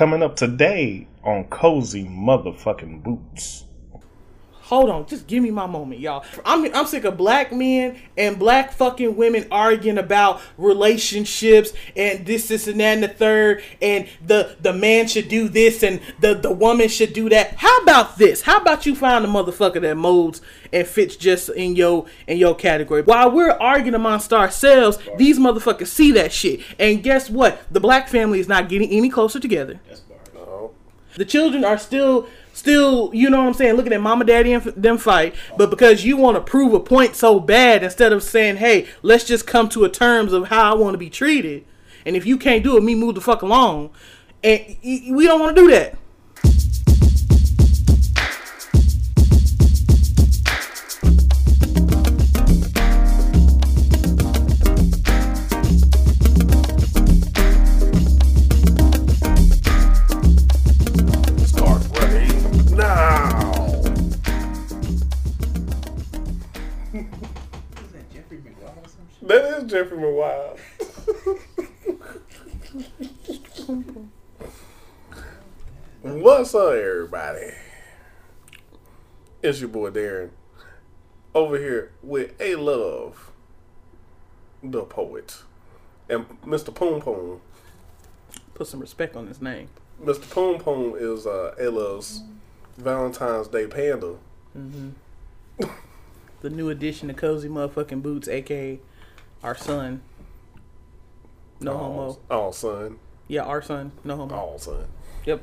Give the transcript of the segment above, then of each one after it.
coming up today on Cozy Motherfucking Boots. Hold on, just give me my moment, y'all. I'm I'm sick of black men and black fucking women arguing about relationships and this, this, and that, and the third, and the the man should do this and the the woman should do that. How about this? How about you find a motherfucker that molds and fits just in your in your category? While we're arguing amongst ourselves, these motherfuckers see that shit, and guess what? The black family is not getting any closer together. Uh-huh. The children are still, still, you know what I'm saying, looking at mama, daddy, and them fight. But because you want to prove a point so bad, instead of saying, "Hey, let's just come to a terms of how I want to be treated," and if you can't do it, me move the fuck along, and we don't want to do that. That is Jeffrey McWild. What's up, everybody? It's your boy Darren over here with A Love, the poet, and Mr. Poom Poom. Put some respect on his name. Mr. Poom Poom is uh, A Love's Valentine's Day panda. Mm-hmm. The new addition to Cozy Motherfucking Boots, aka our son. No homo. Oh, son. Yeah, our son. No homo. Oh, son. Yep.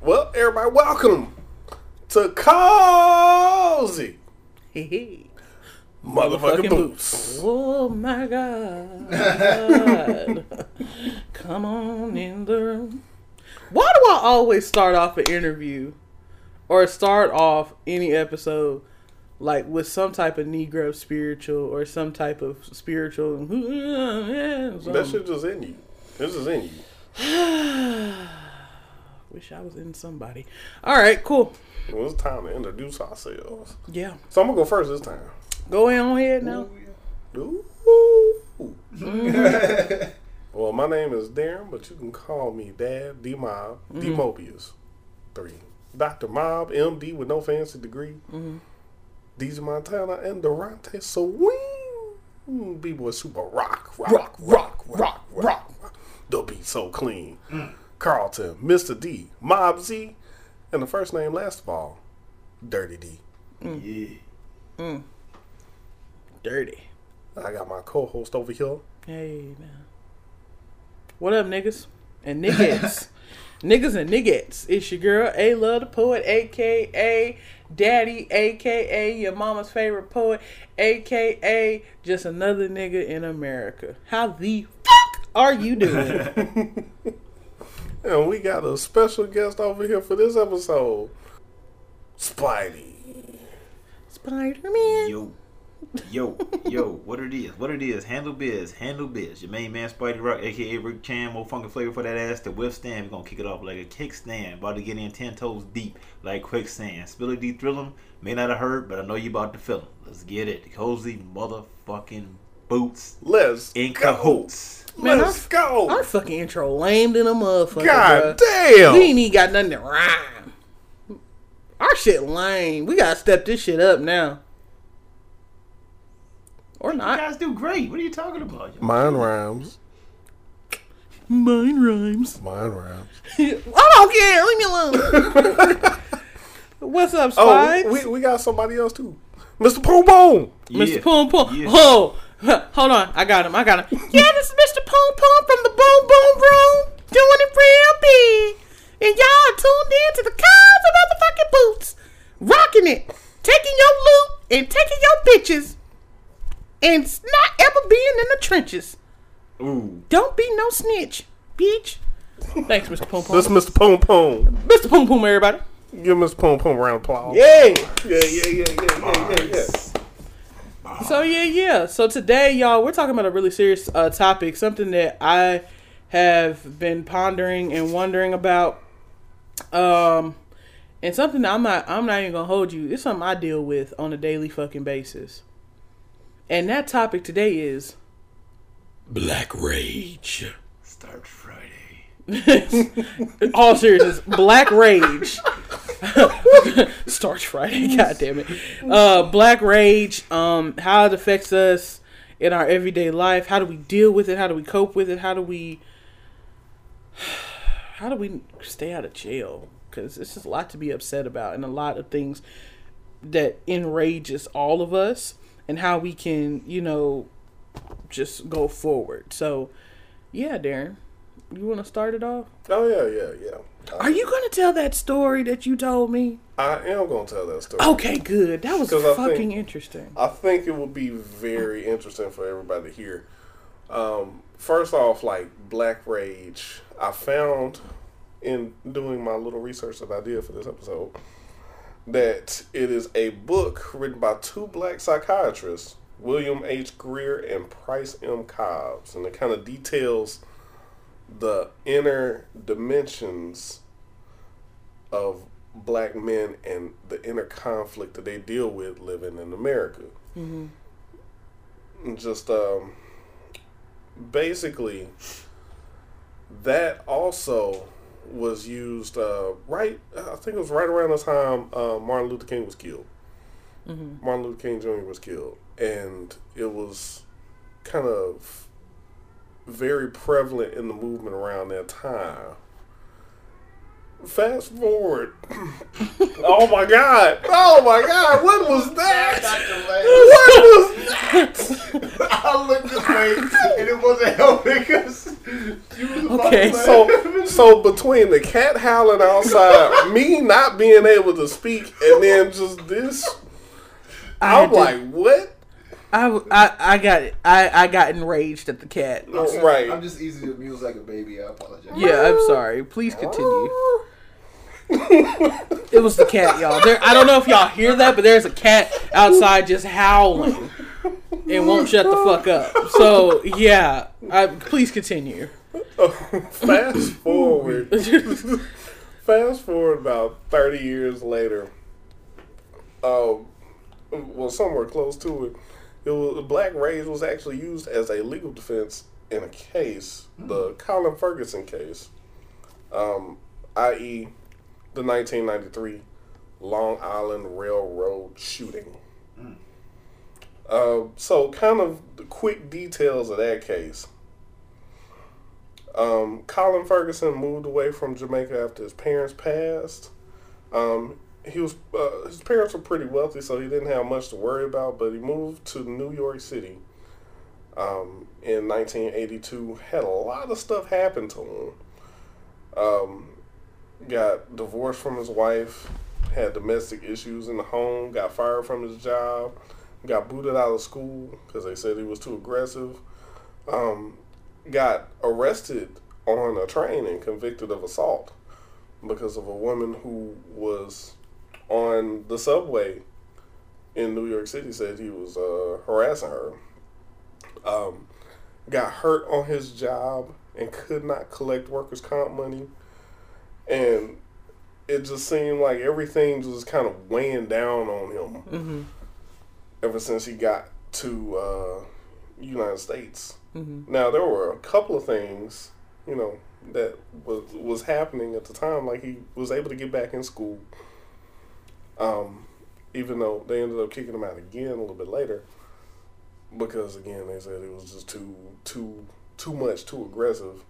Well, everybody, welcome to Cozy Hey, Motherfucking Boots. Oh my god. Come on in the room. Why do I always start off an interview or start off any episode like with some type of Negro spiritual or some type of spiritual? That shit just in you. This is in you. Wish I was in somebody. All right, cool. Well, it's time to introduce ourselves. Yeah. So I'm gonna go first this time. Go ahead on ahead now. Ooh. Mm-hmm. well, my name is Darren, but you can call me Dad, mm-hmm. D Mob, D Mobius. Three. Dr. Mob, MD with no fancy degree. Mm-hmm. DJ Montana and Durante Swing. B-boy super rock, rock, rock, rock, rock, rock. The beat so clean. Hmm. Carlton, Mr. D, Mob Z, and the first name last of all, Dirty D. Hmm. Yeah. Hmm. Dirty. I got my co-host over here. Hey man. What up, niggas and niggas, niggas and niggas? It's your girl A Love the Poet, aka Daddy, aka your mama's favorite poet, aka just another nigga in America. How the fuck are you doing? And we got a special guest over here for this episode. Spidey. Spider Man. Yo, yo, yo, what it is, what it is, handle biz, handle biz. Your main man, Spidey Rock, aka Rick Chan, more funky flavor for that ass to withstand. We're gonna kick it off like a kickstand, about to get in 10 toes deep like quicksand. Spill it, deep thrill 'em. may not have heard, but I know you about to feel 'em. Let's get it. Cozy motherfucking boots Let's in go. cahoots. Man, Let's go. Our fucking intro lame than a motherfucker. God bruh. damn. We ain't even got nothing to rhyme. Our shit lame. We gotta step this shit up now. Or You not. guys do great. What are you talking about? yo? Mine rhymes. Mine rhymes. Mine rhymes. I don't care. Leave me alone. What's up, Oh, we, we got somebody else too. Mr. Boom Boom. Mr. Yeah. Poom Poom. Yeah. Oh, hold on. I got him. I got him. yeah, this is Mr. Poom Poom from the Boom Boom Room. Doing it real big. And y'all are tuned in to the cars of motherfucking boots. Rocking it. Taking your loot and taking your bitches. And not ever being in the trenches. Ooh. Don't be no snitch, bitch. Thanks, Mr. Poom This Poom. is Mr. Poom Poom. Mr. Poom Poom, everybody. Give Mr. Poom Poom a round of applause. Yay. Yeah, yeah, yeah, yeah, yeah, yeah, yeah. So yeah, yeah. So today, y'all, we're talking about a really serious uh, topic, something that I have been pondering and wondering about, um, and something that I'm not, I'm not even gonna hold you. It's something I deal with on a daily fucking basis, and that topic today is black rage. Start Friday. All seriousness, Black Rage. Starch Friday, god damn it. Uh, Black Rage, um, how it affects us in our everyday life. How do we deal with it? How do we cope with it? How do we how do we stay out of jail? Because this is a lot to be upset about and a lot of things that enrages all of us and how we can, you know, just go forward. So, yeah, Darren, you want to start it off? Oh yeah, yeah, yeah. Are you going to tell that story that you told me? I am gonna tell that story. Okay, good. That was fucking think- interesting. I think it will be very interesting for everybody to hear. Um, first off, like Black Rage, I found in doing my little research that I did for this episode that it is a book written by two black psychiatrists, William H. Grier and Price M. Cobbs, and it kind of details the inner dimensions of black men and the inner conflict that they deal with living in America. And Just um, basically, that also was used uh, right. I think it was right around the time uh, Martin Luther King was killed. Martin Luther King Jr. was killed, and it was kind of very prevalent in the movement around that time. Fast forward. oh my god. Oh my god. What was that? What was that? I looked this way and it wasn't helping because you was Okay. So so between the cat howling outside, me not being able to speak, and then just this I I'm had to- like, what? I, I, I got it. I, I got enraged at the cat. Oh, right. I'm just easy to abuse like a baby. I apologize. Yeah, I'm sorry. Please continue. Ah. It was the cat, y'all. There, I don't know if y'all hear that, but there's a cat outside just howling and won't shut the fuck up. So yeah, I, please continue. Fast forward. Fast forward about 30 years later. Um, well, somewhere close to it. It was Black Rage was actually used as a legal defense in a case, the Colin Ferguson case, um, i.e., the 1993 Long Island Railroad shooting. Uh, so, kind of the quick details of that case. Um, Colin Ferguson moved away from Jamaica after his parents passed. Um, he was uh, his parents were pretty wealthy, so he didn't have much to worry about. But he moved to New York City um, in 1982. Had a lot of stuff happen to him. Got divorced from his wife. Had domestic issues in the home. Got fired from his job. Got booted out of school because they said he was too aggressive. Um, got arrested on a train and convicted of assault because of a woman who was on the subway in New York City said he was uh, harassing her. Um, got hurt on his job and could not collect workers' comp money, and it just seemed like everything was kind of weighing down on him ever since he got to uh, United States. Now there were a couple of things, you know, that was was happening at the time. Like he was able to get back in school, um, even though they ended up kicking him out again a little bit later, because again they said it was just too too too much, too aggressive.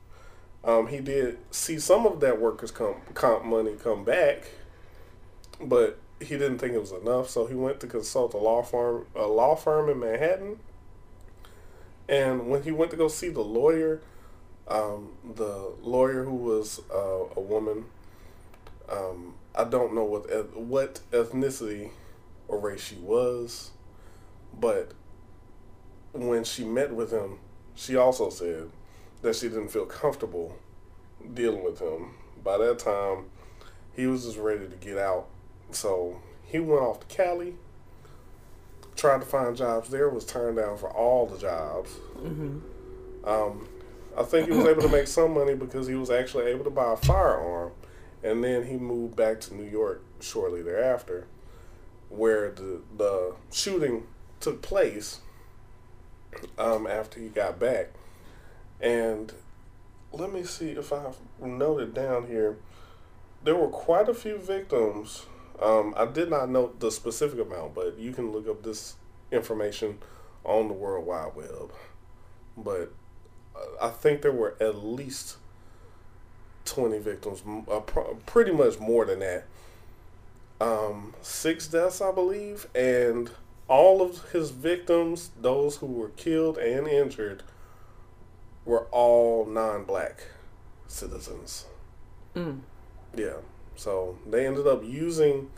Um, he did see some of that workers' comp, comp money come back, but he didn't think it was enough, so he went to consult a law firm a law firm in Manhattan. And when he went to go see the lawyer, um, the lawyer who was uh, a woman, um, I don't know what what ethnicity or race she was, but when she met with him, she also said that she didn't feel comfortable dealing with him. By that time, he was just ready to get out. So he went off to Cali, tried to find jobs there, was turned down for all the jobs. Um, I think he was able to make some money because he was actually able to buy a firearm. And then he moved back to New York shortly thereafter, where the, the shooting took place um, after he got back. And let me see if I've noted down here. There were quite a few victims. Um, I did not note the specific amount, but you can look up this information on the World Wide Web. But uh, I think there were at least 20 victims, uh, pr- pretty much more than that. Um, six deaths, I believe, and all of his victims, those who were killed and injured, were all non-black citizens. Mm. Yeah, so they ended up using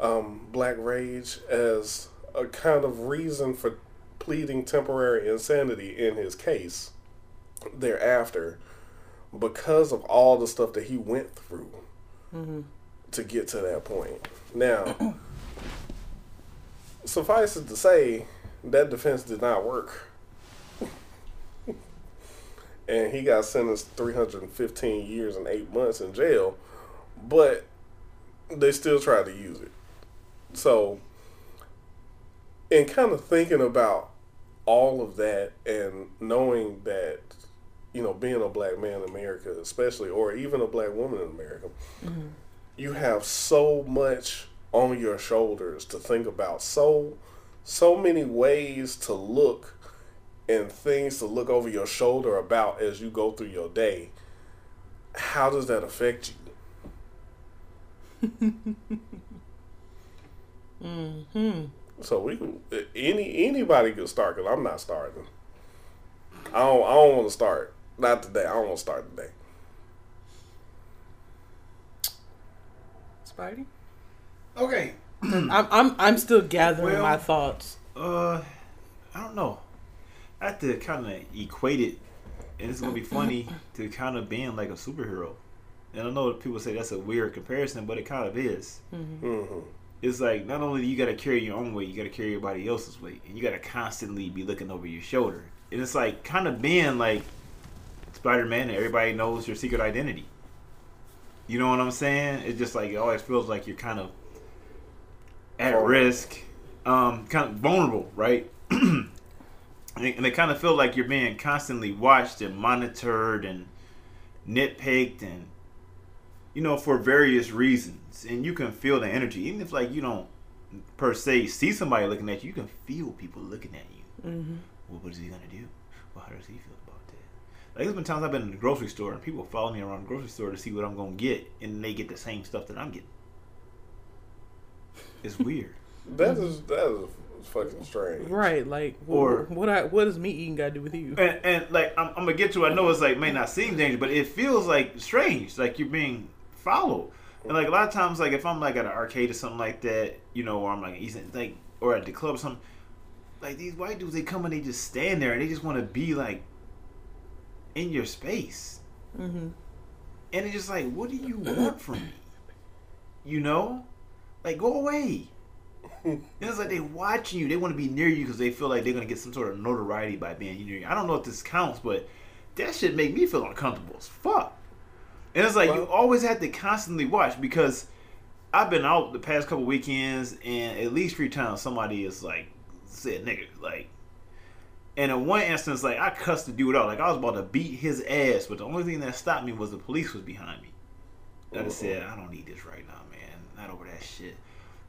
um, black rage as a kind of reason for pleading temporary insanity in his case thereafter because of all the stuff that he went through to get to that point. Now, suffice it to say, that defense did not work. And he got sentenced 315 years and 8 months in jail, but they still tried to use it. So, in kind of thinking about all of that and knowing that, you know, being a black man in America, especially, or even a black woman in America, mm-hmm. you have so much on your shoulders to think about, so so many ways to look and things to look over your shoulder about as you go through your day. How does that affect you? Hmm. So we can any anybody can start because I'm not starting. I don't I don't want to start. Not today. I don't want to start today. Spidey. Okay. I'm I'm I'm still gathering Well- my thoughts. Uh, I don't know. I have to kind of equate it, and it's gonna be funny to kind of being like a superhero. And I know people say that's a weird comparison, but it kind of is. hmm It's like not only do you got to carry your own weight, you got to carry everybody else's weight, and you got to constantly be looking over your shoulder. And it's like kind of being like Spider Man, and everybody knows your secret identity. You know what I'm saying? It's just like it always feels like you're kind of at Vulnerable. risk, um, kind of vulnerable, right? and it, and it kind of feel like you're being constantly watched and monitored and nitpicked and you know for various reasons. And you can feel the energy. Even if like you don't per se see somebody looking at you you can feel people looking at you. Mm-hmm. well, what is he gonna do? Well how does he feel about that? Like there's been times i've been in the grocery store and people follow me around the grocery store to see what i'm gonna get and they get the same stuff that i'm getting. It's weird. That is that is fucking strange. Right, like Or- or what I what does me eating got to do with you? and, and like I'm, I'm gonna get to. I know it's like may not seem dangerous, but it feels like strange, like you're being followed. And like a lot of times, like if I'm like at an arcade or something like that, you know, or I'm like eating like or at the club or something, like these white dudes, they come and they just stand there and they just want to be like in your space, Mm-hmm. and it's just like, what do you want from me? You know, like go away. And it's like they watching you. They want to be near you because they feel like they're gonna get some sort of notoriety by being near you. I don't know if this counts, but that shit make me feel uncomfortable as fuck. And it's like you always have to constantly watch because I've been out the past couple weekends and at least three times somebody is like said nigga like. And in one instance, like I cussed the dude out, like I was about to beat his ass, but the only thing that stopped me was the police was behind me. I just said, I don't need this right now, man. Not over that shit.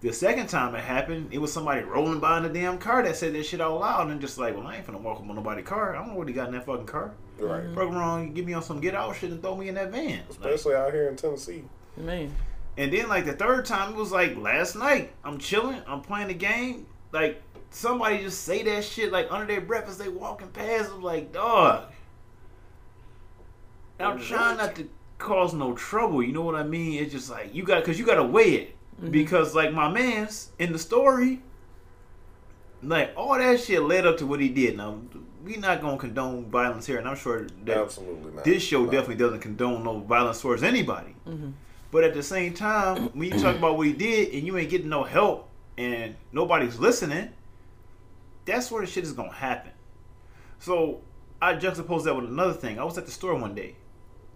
The second time it happened, it was somebody rolling by in the damn car that said that shit out loud and just like, well, I ain't finna walk up on nobody's car. I don't know what he got in that fucking car. Right. Program wrong, get me on some get out shit and throw me in that van. Like, Especially out here in Tennessee. Man, and then like the third time, it was like last night. I'm chilling, I'm playing the game. Like somebody just say that shit like under their breath as they walking past. I'm like, dog. And I'm trying not to cause no trouble. You know what I mean? It's just like you got because you got to weigh it Mm-hmm. because like my man's in the story. Like all that shit led up to what he did. Now we not gonna condone violence here, and I'm sure that Absolutely not. this show No. definitely doesn't condone no violence towards anybody. Mm-hmm. But at the same time, when you talk about what he did and you ain't getting no help and nobody's listening, that's where the shit is gonna happen. So I juxtapose that with another thing. I was at the store one day.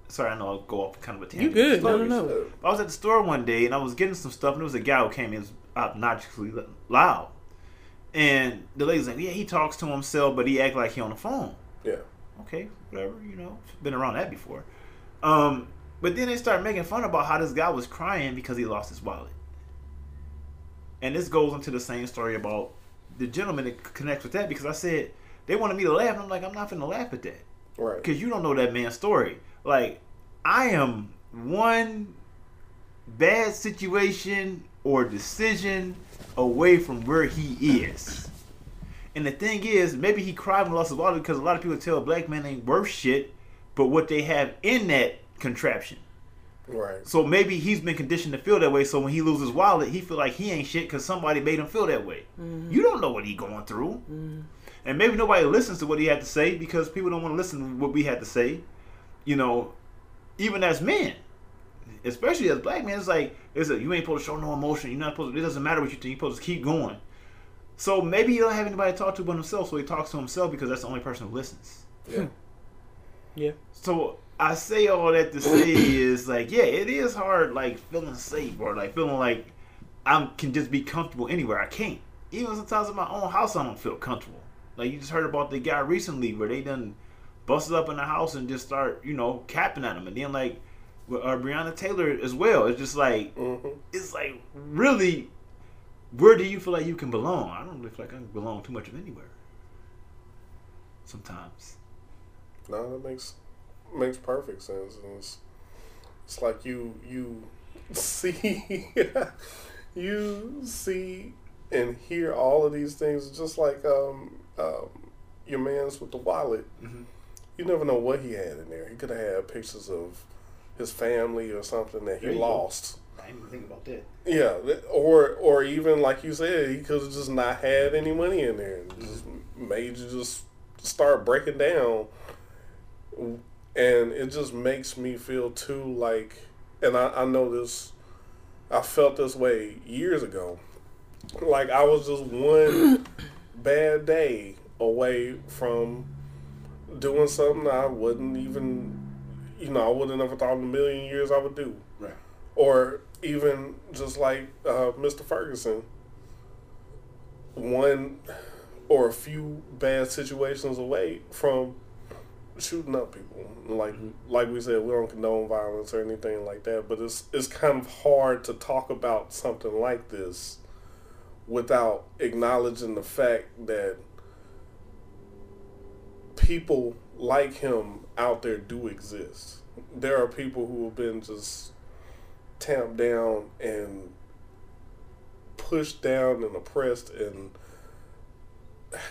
Sorry, I know I'll go off kind of a tangent. you tangent. good? No, no, no. I was at the store one day and I was getting some stuff and there was a guy who came in obnoxiously loud. And the lady's like, yeah, he talks to himself, but he act like he on the phone. Yeah. Okay, whatever, you know, been around that before. Um, but then they start making fun about how this guy was crying because he lost his wallet. And this goes into the same story about the gentleman that connects with that because I said they wanted me to laugh, and I'm like, I'm not gonna laugh at that Right. because you don't know that man's story. Like, I am one bad situation or decision away from where he is. And the thing is, maybe he cried when he lost his wallet because a lot of people tell a black man ain't worth shit, but what they have in that contraption. Right. So maybe he's been conditioned to feel that way. So when he loses his wallet, he feel like he ain't shit because somebody made him feel that way. Mm-hmm. You don't know what he going through, mm-hmm. and maybe nobody listens to what he had to say because people don't want to listen to what we had to say. You know, even as men, especially as black men, it's like it's a, you ain't supposed to show no emotion. You're not supposed. To, it doesn't matter what you think. You're supposed to keep going. So maybe he don't have anybody to talk to but himself. So he talks to himself because that's the only person who listens. Yeah. Hmm. Yeah. So I say all that to say is like, yeah, it is hard, like feeling safe or like feeling like I can just be comfortable anywhere. I can't. Even sometimes in my own house, I don't feel comfortable. Like you just heard about the guy recently where they done busted up in the house and just start, you know, capping at him, and then like with uh, Breonna Taylor as well. It's just like hmm it's like really, where do you feel like you can belong? I don't really feel like I can belong too much of anywhere. Sometimes. No, that makes makes perfect sense. And it's, it's like you you see you see and hear all of these things just like um, um, your man's with the wallet. Mhm. You never know what he had in there. He could have had pictures of his family or something that he There you go. lost. I didn't even think about that. Yeah, or or even like you said, he could have just not had any money in there and just mm-hmm. made you just start breaking down, and it just makes me feel too like, and I, I know this, I felt this way years ago, like I was just one bad day away from doing something I wouldn't even, you know, I wouldn't have thought in a million years I would do Right. or even just like uh, Mr. Ferguson, one or a few bad situations away from shooting up people. Like like we said, we don't condone violence or anything like that, but it's it's kind of hard to talk about something like this without acknowledging the fact that people like him out there do exist. There are people who have been just tamped down and pushed down and oppressed and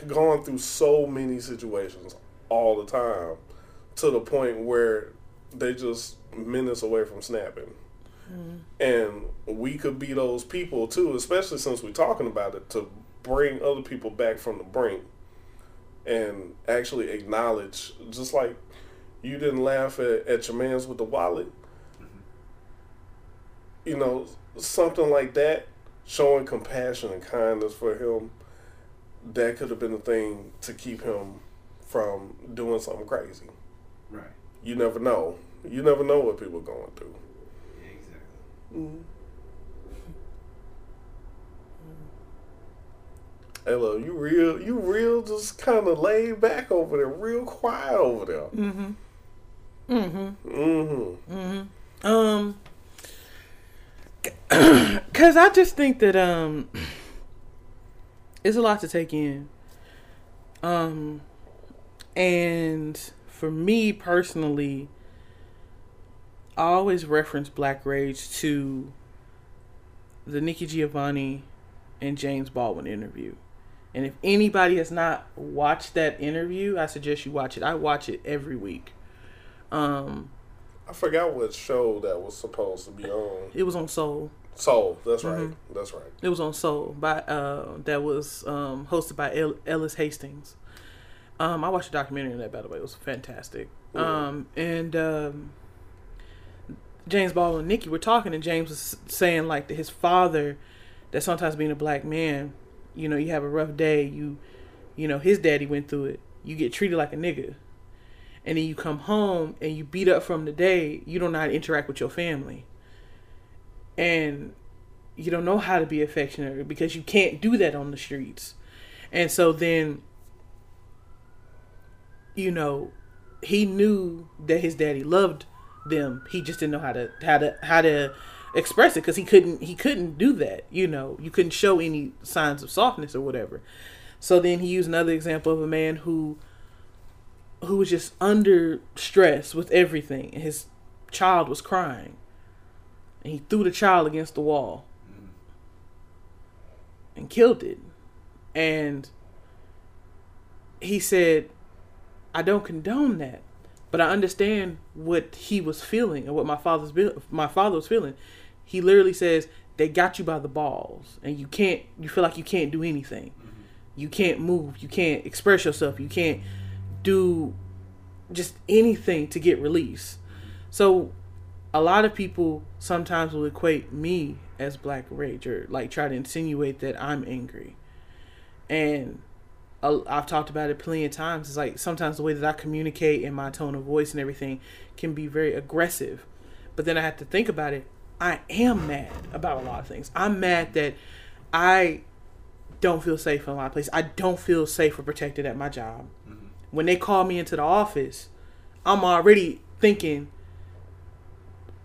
gone through so many situations all the time to the point where they just minutes away from snapping. Mm-hmm. And we could be those people too, especially since we're talking about it, to bring other people back from the brink and actually acknowledge, just like you didn't laugh at, at your man's with the wallet, mm-hmm. you know, something like that, showing compassion and kindness for him, that could have been the thing to keep him from doing something crazy. Right. You never know. You never know what people are going through. Yeah, exactly. Mm-hmm. Hey, look, you real, you real, just kind of laid back over there, real quiet over there. Mm-hmm. Mm-hmm. Mm-hmm. Um, cause I just think that um, it's a lot to take in. Um, and for me personally, I always reference Black Rage to the Nikki Giovanni and James Baldwin interview. And if anybody has not watched that interview, I suggest you watch it. I watch it every week. Um, I forgot what show that was supposed to be on. it was on Soul. Soul. That's right. Mm-hmm. That's right. It was on Soul by uh that was um hosted by El- Ellis Haizlip. Um I watched a documentary on that by the way. It was fantastic. Um and um James Baldwin and Nikki were talking and James was saying like that his father that sometimes being a black man, you know, you have a rough day, you you know, his daddy went through it. You get treated like a nigga. And then you come home and you beat up from the day, you don't know how to interact with your family. And you don't know how to be affectionate because you can't do that on the streets. And so then, you know, he knew that his daddy loved them. He just didn't know how to how to how to express it because he couldn't he couldn't do that. You know, you couldn't show any signs of softness or whatever. So then he used another example of a man who who was just under stress with everything. And his child was crying. And he threw the child against the wall and killed it. And he said, I don't condone that, but I understand what he was feeling and what my father's my father was feeling. He literally says they got you by the balls, and you can't. You feel like you can't do anything. Mm-hmm. You can't move. You can't express yourself. You can't do just anything to get release. So, a lot of people sometimes will equate me as Black Rage or like try to insinuate that I'm angry, and I've talked about it plenty of times. It's like sometimes the way that I communicate and my tone of voice and everything can be very aggressive. But then I have to think about it. I am mad about a lot of things. I'm mad that I don't feel safe in a lot of places. I don't feel safe or protected at my job. Mm-hmm. When they call me into the office, I'm already thinking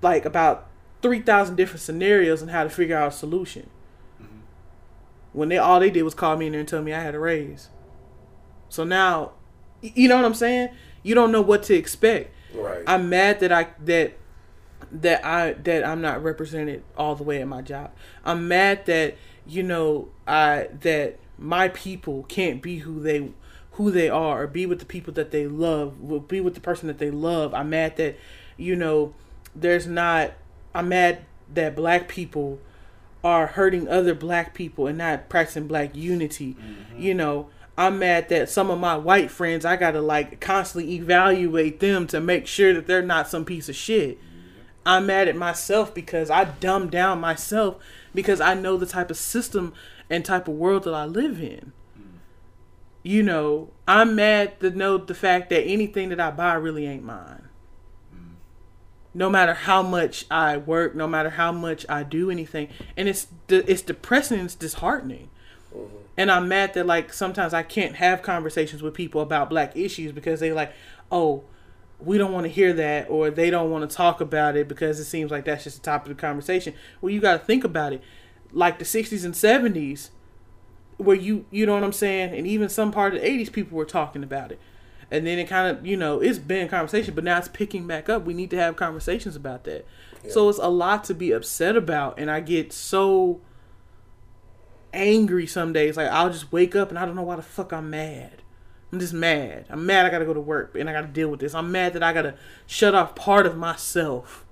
like about 3,000 different scenarios and how to figure out a solution. Mm-hmm. When they all they did was call me in there and tell me I had a raise. So now, you know what I'm saying? You don't know what to expect. Right. I'm mad that I that that I that I'm not represented all the way at my job. I'm mad that you know I that my people can't be who they who they are or be with the people that they love, will be with the person that they love. I'm mad that you know there's not I'm mad that black people are hurting other black people and not practicing black unity. Mm-hmm. You know, I'm mad that some of my white friends, I gotta like constantly evaluate them to make sure that they're not some piece of shit. I'm mad at myself because I dumb down myself because I know the type of system and type of world that I live in. Mm. You know, I'm mad to know the fact that anything that I buy really ain't mine. Mm. No matter how much I work, no matter how much I do anything, and it's it's depressing, it's disheartening mm-hmm. and I'm mad that like sometimes I can't have conversations with people about black issues because they like, oh, we don't want to hear that or they don't want to talk about it because it seems like that's just the topic of the conversation. Well, you got to think about it. Like the 60s and 70s where you you know what I'm saying, and even some part of the 80s people were talking about it. And then it kind of, you know, it's been conversation, but now it's picking back up. We need to have conversations about that. Yeah. So it's a lot to be upset about and I get so angry some days. Like I'll just wake up and I don't know why the fuck I'm mad. I'm just mad. I'm mad I gotta go to work and I gotta deal with this. I'm mad that I gotta shut off part of myself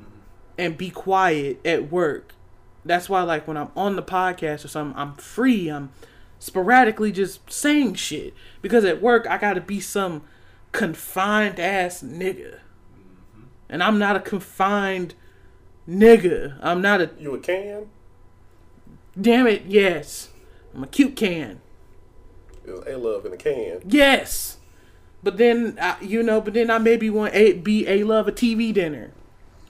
mm-hmm. and be quiet at work. That's why like when I'm on the podcast or something, I'm free. I'm sporadically just saying shit. Because at work I gotta be some confined ass nigga. Mm-hmm. And I'm not a confined nigga. I'm not a You a can? Damn it, yes. I'm a cute can. It was a love in a can. Yes. But then, I, you know, but then I maybe want a be a love a TV dinner,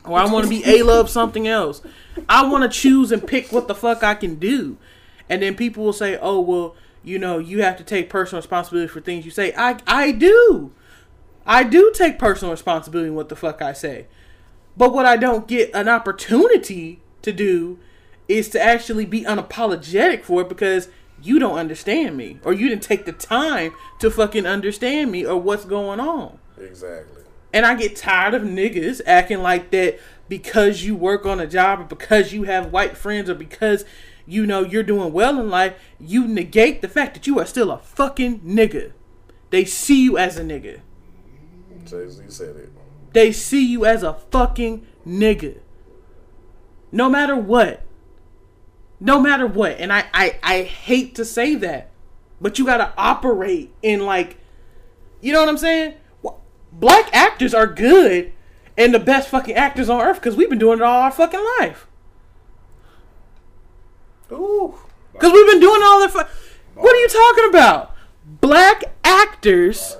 or I want to be a love something else. I want to choose and pick what the fuck I can do, and then people will say, "Oh, well, you know, you have to take personal responsibility for things you say." I I do, I do take personal responsibility in what the fuck I say, but what I don't get an opportunity to do is to actually be unapologetic for it because you don't understand me or you didn't take the time to fucking understand me or what's going on. Exactly. And I get tired of niggas acting like that because you work on a job or because you have white friends or because you know you're doing well in life, you negate the fact that you are still a fucking nigga. They see you as a nigga. Jay Z said it. They see you as a fucking nigga. No matter what no matter what. And I, I, I hate to say that, but you got to operate in like, you know what I'm saying? Black actors are good and the best fucking actors on earth because we've been doing it all our fucking life. Ooh. Because we've been doing all the. Fu- what are you talking about? Black actors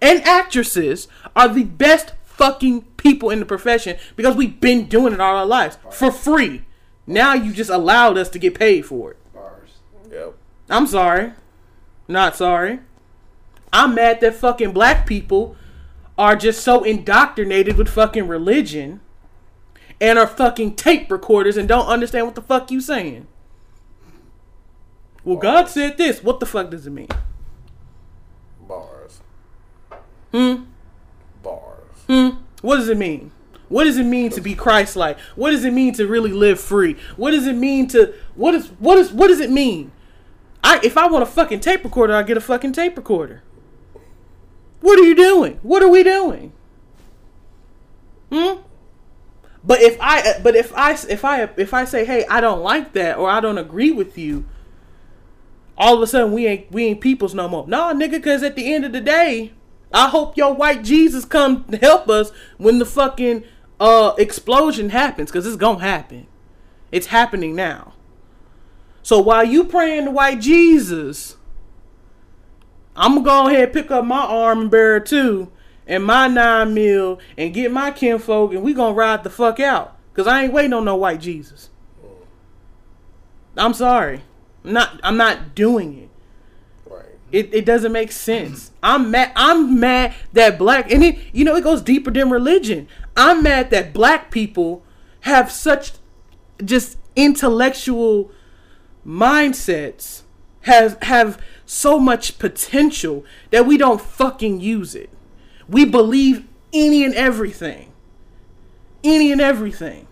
and actresses are the best fucking people in the profession because we've been doing it all our lives for free. Now you just allowed us to get paid for it. Bars. Yep. I'm sorry. Not sorry. I'm mad that fucking black people are just so indoctrinated with fucking religion and are fucking tape recorders and don't understand what the fuck you saying. Well, God said this. What the fuck does it mean? Bars. Hmm? Bars. Hmm? What does it mean? What does it mean to be Christ-like? What does it mean to really live free? What does it mean to what is what is what does it mean? I if I want a fucking tape recorder, I get a fucking tape recorder. What are you doing? What are we doing? Hmm? But if I but if I if I if I say, "Hey, I don't like that or I don't agree with you," all of a sudden we ain't we ain't peoples no more. Nah, nigga, cuz at the end of the day, I hope your white Jesus come help us when the fucking uh explosion happens cuz it's going to happen. It's happening now. So while you praying to white Jesus, I'm gonna go ahead and pick up my arm and bearer too and my nine mil and get my kinfolk and we gonna ride the fuck out. Cause I ain't waiting on no white Jesus. I'm sorry. I'm not I'm not doing it. It, it doesn't make sense. I'm mad. I'm mad that black and it you know it goes deeper than religion. I'm mad that black people have such just intellectual mindsets has have so much potential that we don't fucking use it. We believe any and everything. Any and everything.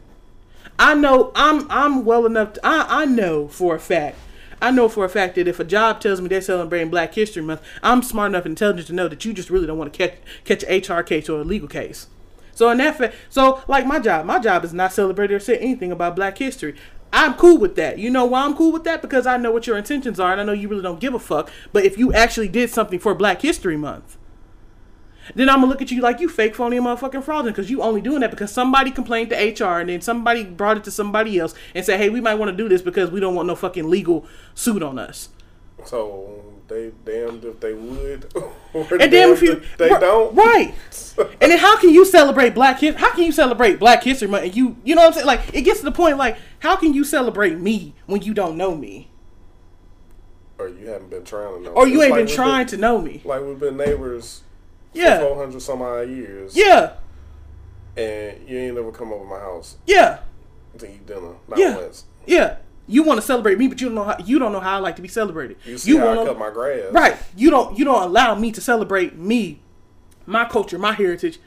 I know I'm I'm well enough to, I I know for a fact. I know for a fact that if a job tells me they're celebrating Black History Month, I'm smart enough and intelligent to know that you just really don't want to catch catch an HR case or a legal case. So in that fact, so like my job, my job is not celebrate or say anything about Black history. I'm cool with that. You know why I'm cool with that? Because I know what your intentions are, and I know you really don't give a fuck. But if you actually did something for Black History Month, then I'm gonna look at you like you fake, phony, and motherfucking fraudulent because you only doing that because somebody complained to HR and then somebody brought it to somebody else and said, "Hey, we might want to do this because we don't want no fucking legal suit on us." So they damned if they would, or And damn if you they don't. right. and then how can you celebrate Black History? How can you celebrate Black History Month and you you know what I'm saying? Like it gets to the point like how can you celebrate me when you don't know me Or you haven't been trying to know. or you ain't like been trying to know me? Like we've been neighbors Yeah, four hundred some odd years. yeah, And you ain't never come over my house yeah, to eat dinner. Not Yeah. once. yeah. You want to celebrate me, but you don't know how you don't know how I like to be celebrated. You see how wanna- I cut my grass. Right. You don't you don't allow me to celebrate me, my culture, my heritage,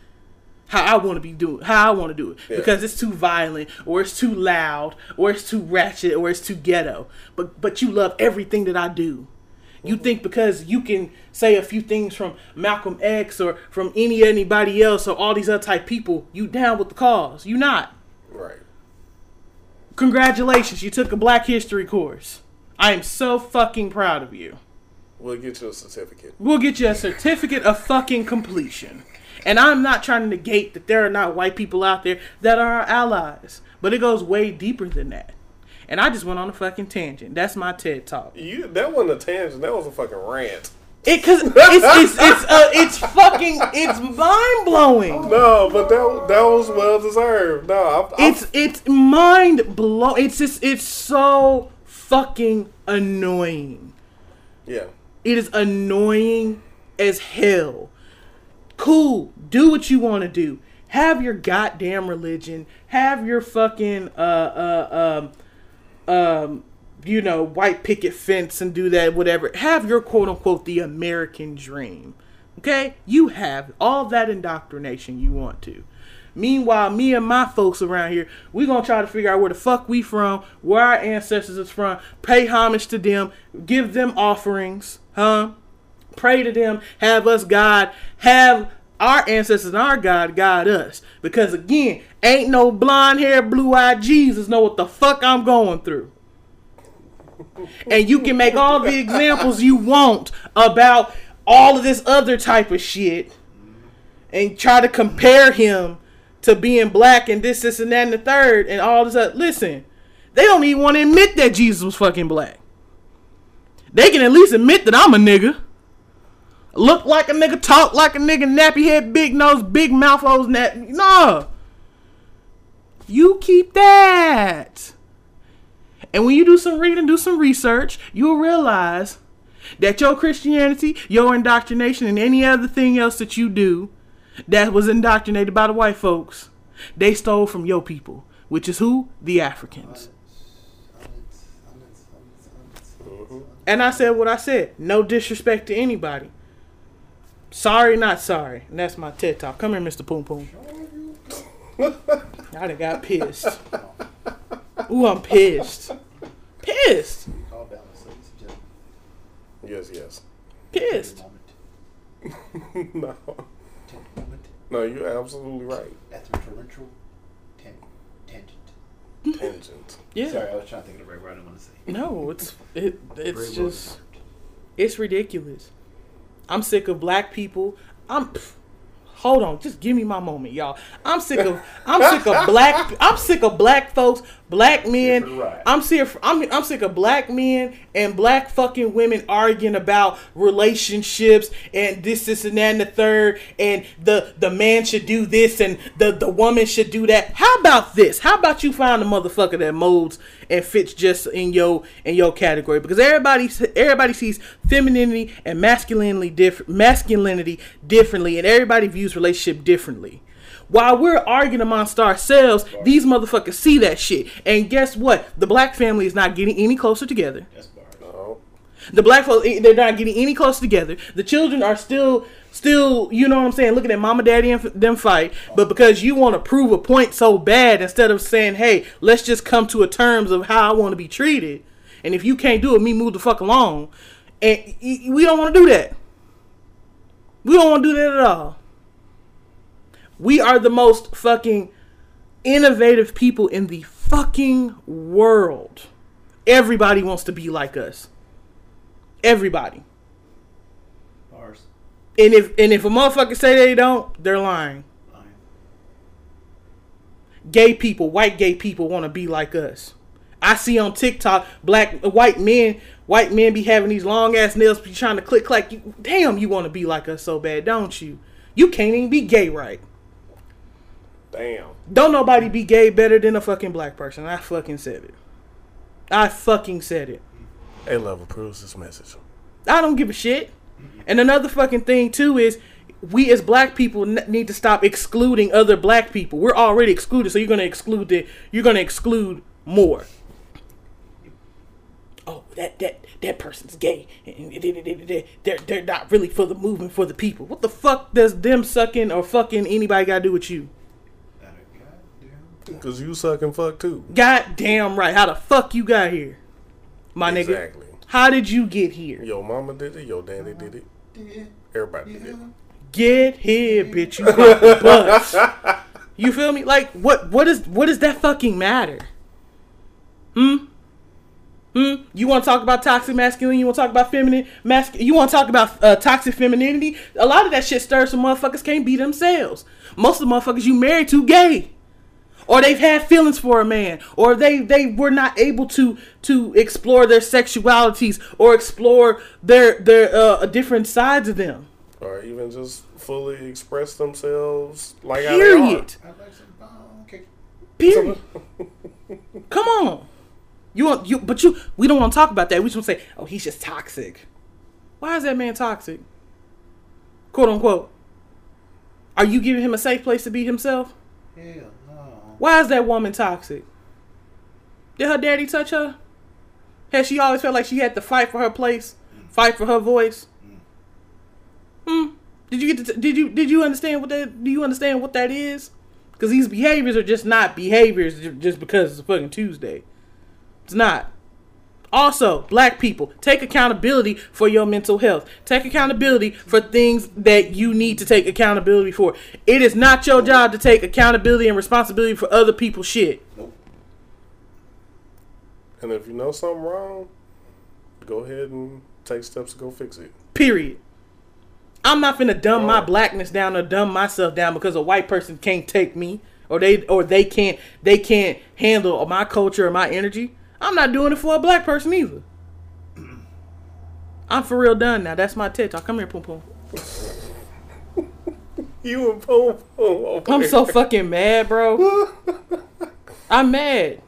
how I want to be doing, how I want to do it, Yeah. because it's too violent or it's too loud or it's too ratchet or it's too ghetto. But but you love everything that I do. You think because you can say a few things from Malcolm X or from any anybody else or all these other type people, you down with the cause. You not. Right. Congratulations, you took a Black History course. I am so fucking proud of you. We'll get you a certificate. We'll get you a certificate of fucking completion. And I'm not trying to negate that there are not white people out there that are our allies, but it goes way deeper than that. And I just went on a fucking tangent. That's my TED talk. You that wasn't a tangent. That was a fucking rant. It cause it's it's it's uh, it's fucking it's mind blowing. No, but that that was well deserved. No, I'm, I'm, It's it's mind blow. It's just it's so fucking annoying. yeah. It is annoying as hell. Cool, do what you want to do. Have your goddamn religion. Have your fucking uh uh um um you know white picket fence and do that whatever. Have your quote unquote the American dream. Okay, you have all that indoctrination you want to. Meanwhile, me and my folks around here, we gonna try to figure out where the fuck we from, where our ancestors is from, pay homage to them, give them offerings, huh? Pray to them, have us God, have our ancestors and our God guide us. Because again, ain't no blonde hair, blue eyed Jesus know what the fuck I'm going through. And you can make all the examples you want about all of this other type of shit and try to compare him to being black and this, this, and that, and the third, and all this. Other. Listen, they don't even want to admit that Jesus was fucking black. They can at least admit that I'm a nigga. Look like a nigga, talk like a nigga, nappy head, big nose, big mouth, hoes, nap. No. You keep that. And when you do some reading, do some research, you'll realize that your Christianity, your indoctrination, and any other thing else that you do that was indoctrinated by the white folks. They stole from your people, which is who? The Africans. And I said what I said. No disrespect to anybody. Sorry, not sorry. And that's my TED talk. Come here, Mr. Poom Poom. I done got pissed. Ooh, I'm pissed. Pissed. Call balance, ladies and gentlemen. Yes, yes. Pissed. No, no, you're absolutely right. At the torrential ten, tangent. Tangent. Yeah. Sorry, I was trying to think of the right word I didn't want to say. No, it's it, it's Very just it's ridiculous. I'm sick of black people. I'm hold on, just give me my moment, y'all. I'm sick of I'm sick of black I'm sick of black folks, black men. ride. I'm sick I'm I'm sick of black men and black fucking women arguing about relationships and this this and that and the third and the the man should do this and the the woman should do that. How about this? How about you find a motherfucker that molds and fits just in your in your category because everybody everybody sees femininity and masculinity different masculinity differently and everybody views relationship differently. While we're arguing amongst ourselves, these motherfuckers see that shit. And guess what? The black family is not getting any closer together. That's bars. No. The black folks eh, they're not getting any closer together. The children are still still, you know what I'm saying, looking at mama daddy and f- them fight, but because you want to prove a point so bad instead of saying, "Hey, let's just come to a terms of how I want to be treated." And if you can't do it, me move the fuck along. And y- y- we don't want to do that. We don't want to do that at all. We are the most fucking innovative people in the fucking world. Everybody wants to be like us. Everybody. Bars. And if and if a motherfucker say they don't, they're lying. Lying. Gay people, white gay people want to be like us. I see on TikTok black white men, white men be having these long ass nails, be trying to click clack. You, damn, you want to be like us so bad, don't you? You can't even be gay right. Damn. Don't nobody be gay better than a fucking black person. I fucking said it. I fucking said it. A level proves this message. I don't give a shit. And another fucking thing too is we as black people n- need to stop excluding other black people. We're already excluded, so you're gonna exclude the you're gonna exclude more. Oh, that that that person's gay. They're they're not really for the movement for the people. What the fuck does them sucking or fucking anybody got to do with you? That a goddamn. Because you suck and fuck too. God damn right. How the fuck you got here, my nigga? Exactly. How did you get here? Your mama did it, your daddy did it, everybody did it. Get here, bitch. You got the bus. You feel me? Like what? What is? What does that fucking matter? Hmm. Hmm. You want to talk about toxic masculinity? You want to talk about feminine masc? You want to talk about uh, toxic femininity? A lot of that shit stirs some motherfuckers can't be themselves. Most of the motherfuckers you married to gay, or they've had feelings for a man, or they they were not able to to explore their sexualities or explore their their uh, different sides of them. Or even just fully express themselves like how they are. Period. I like some bone cake. Period. Come on. You want you but you we don't want to talk about that. We just want to say, "Oh, he's just toxic." Why is that man toxic? Quote unquote. Are you giving him a safe place to be himself? Hell no. Why is that woman toxic? Did her daddy touch her? Has she always felt like she had to fight for her place, fight for her voice? Hmm. Did you get to, did you did you understand what that do you understand what that is? Because these behaviors are just not behaviors just because it's a fucking Tuesday. It's not. Also, black people, take accountability for your mental health. Take accountability for things that you need to take accountability for. It is not your job to take accountability and responsibility for other people's shit. And if you know something wrong, go ahead and take steps to go fix it. Period. I'm not finna dumb my blackness down or dumb myself down because a white person can't take me or they or they can't they can't handle my culture or my energy. I'm not doing it for a black person either. I'm for real done now. That's my TED talk. Come here, Poom Poom. You and Poom Poom I'm there. so fucking mad, bro. I'm mad.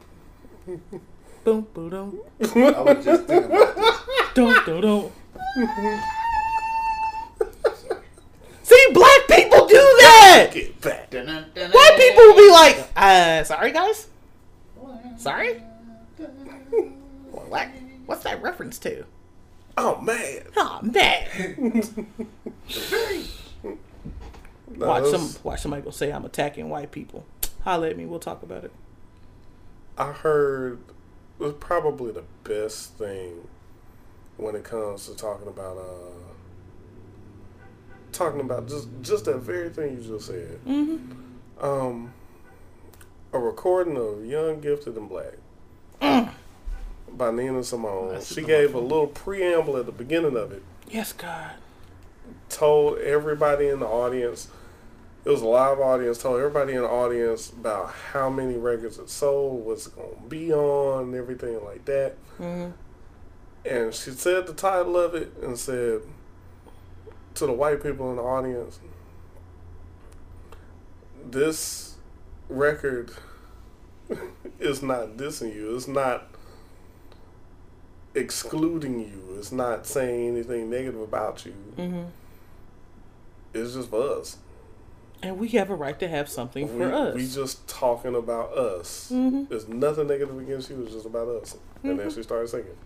Boom, boom, boom, I was just thinking about this. dum, dum, dum. See, black people do that. Get back. White people will be like, uh, sorry guys, sorry. What? What's that reference to? Oh man. Oh man. No, Watch some. Watch somebody go say I'm attacking white people. Holla at me. We'll talk about it. I heard was probably the best thing when it comes to talking about uh talking about just just that very thing you just said. Mm-hmm. Um, a recording of "Young, Gifted, and Black" by Nina Simone. That's She gave a little preamble at the beginning of it. Yes, God. Told everybody in the audience. It was a live audience. Told everybody in the audience about how many records it sold, what's gonna be on, and everything like that. Mm-hmm. And she said the title of it and said to the white people in the audience, this record is not dissing you. It's not excluding you. It's not saying anything negative about you. Mm-hmm. It's just for us. And we have a right to have something we, for us. we just talking about us. Mhm. There's nothing negative against you. It's just about us. And Mm-hmm. then she started singing.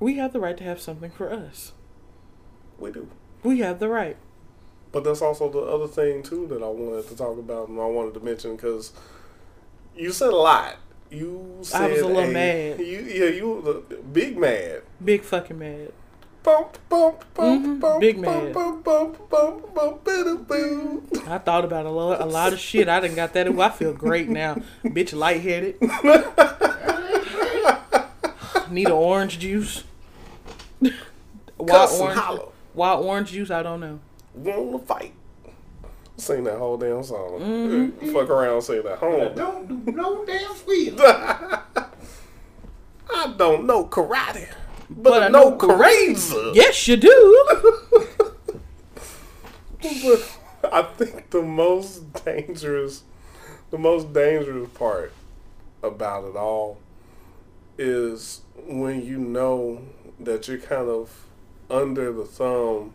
we have the right to have something for us. We do. We have the right. But that's also the other thing too that I wanted to talk about and I wanted to mention because you said a lot. You said I was a little mad. You, yeah, you were big mad. Big fucking mad. Bump, bump, bump, Mhm, bump, big bump, mad. bump, bump, bump, bump, bidda, boo. I thought about a lot, a lot of shit. I done got that. I feel great now. Bitch, lightheaded. Need an orange juice. And orange. Wild orange juice. I don't know. Wanna fight. Sing that whole damn song. Mm-hmm. Fuck around, say that. Hold on. Don't do no damn squeal. I don't know karate, but, But I I know know karate. Yes, you do. But I think the most dangerous, the most dangerous part about it all is when you know that you're kind of under the thumb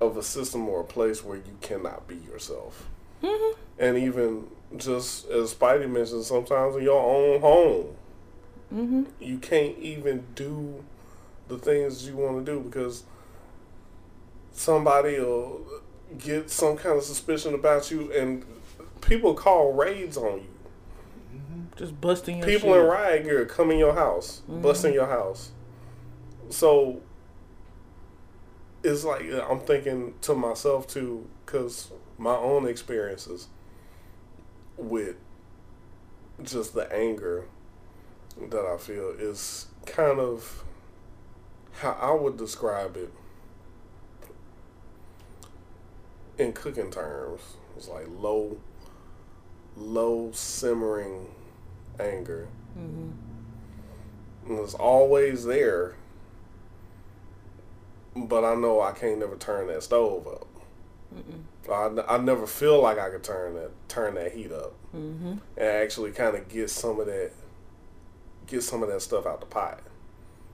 of a system or a place where you cannot be yourself. Mm-hmm. And even just as Spidey mentioned, sometimes in your own home, mm-hmm. you can't even do the things you want to do because somebody will get some kind of suspicion about you and people call raids on you. Mm-hmm. Just busting your People shit. in riot gear come in your house, busting your house. So it's like uh, I'm thinking to myself too, because my own experiences with just the anger that I feel is kind of how I would describe it in cooking terms. It's like low, low simmering anger. Mm-hmm. And it's always there, but I know I can't never turn that stove up. I I never feel like I could turn that turn that heat up mm-hmm. and actually kind of get some of that get some of that stuff out the pot.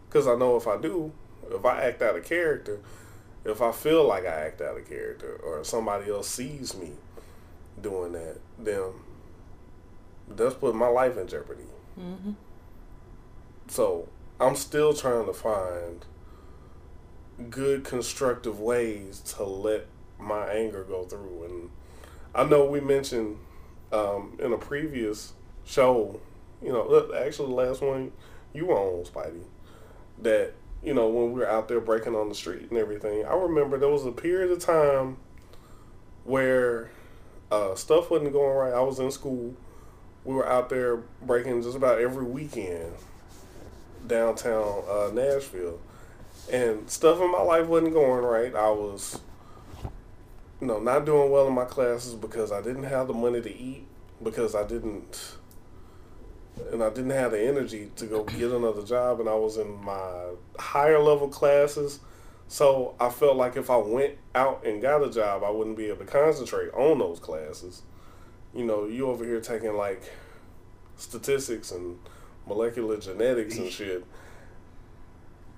Because I know if I do, if I act out of character, if I feel like I act out of character, or if somebody else sees me doing that, then that's putting my life in jeopardy. Mm-hmm. So I'm still trying to find good constructive ways to let my anger go through. And I know we mentioned um, in a previous show, you know, actually the last one you were on, Spidey, that, you know, when we were out there breaking on the street and everything, I remember there was a period of time where uh, stuff wasn't going right. I was in school. We were out there breaking just about every weekend downtown uh, Nashville, and stuff in my life wasn't going right. I was, you know, not doing well in my classes because I didn't have the money to eat because I didn't, and I didn't have the energy to go get another job, and I was in my higher level classes. So I felt like if I went out and got a job, I wouldn't be able to concentrate on those classes. You know, you over here taking like statistics and molecular genetics and shit.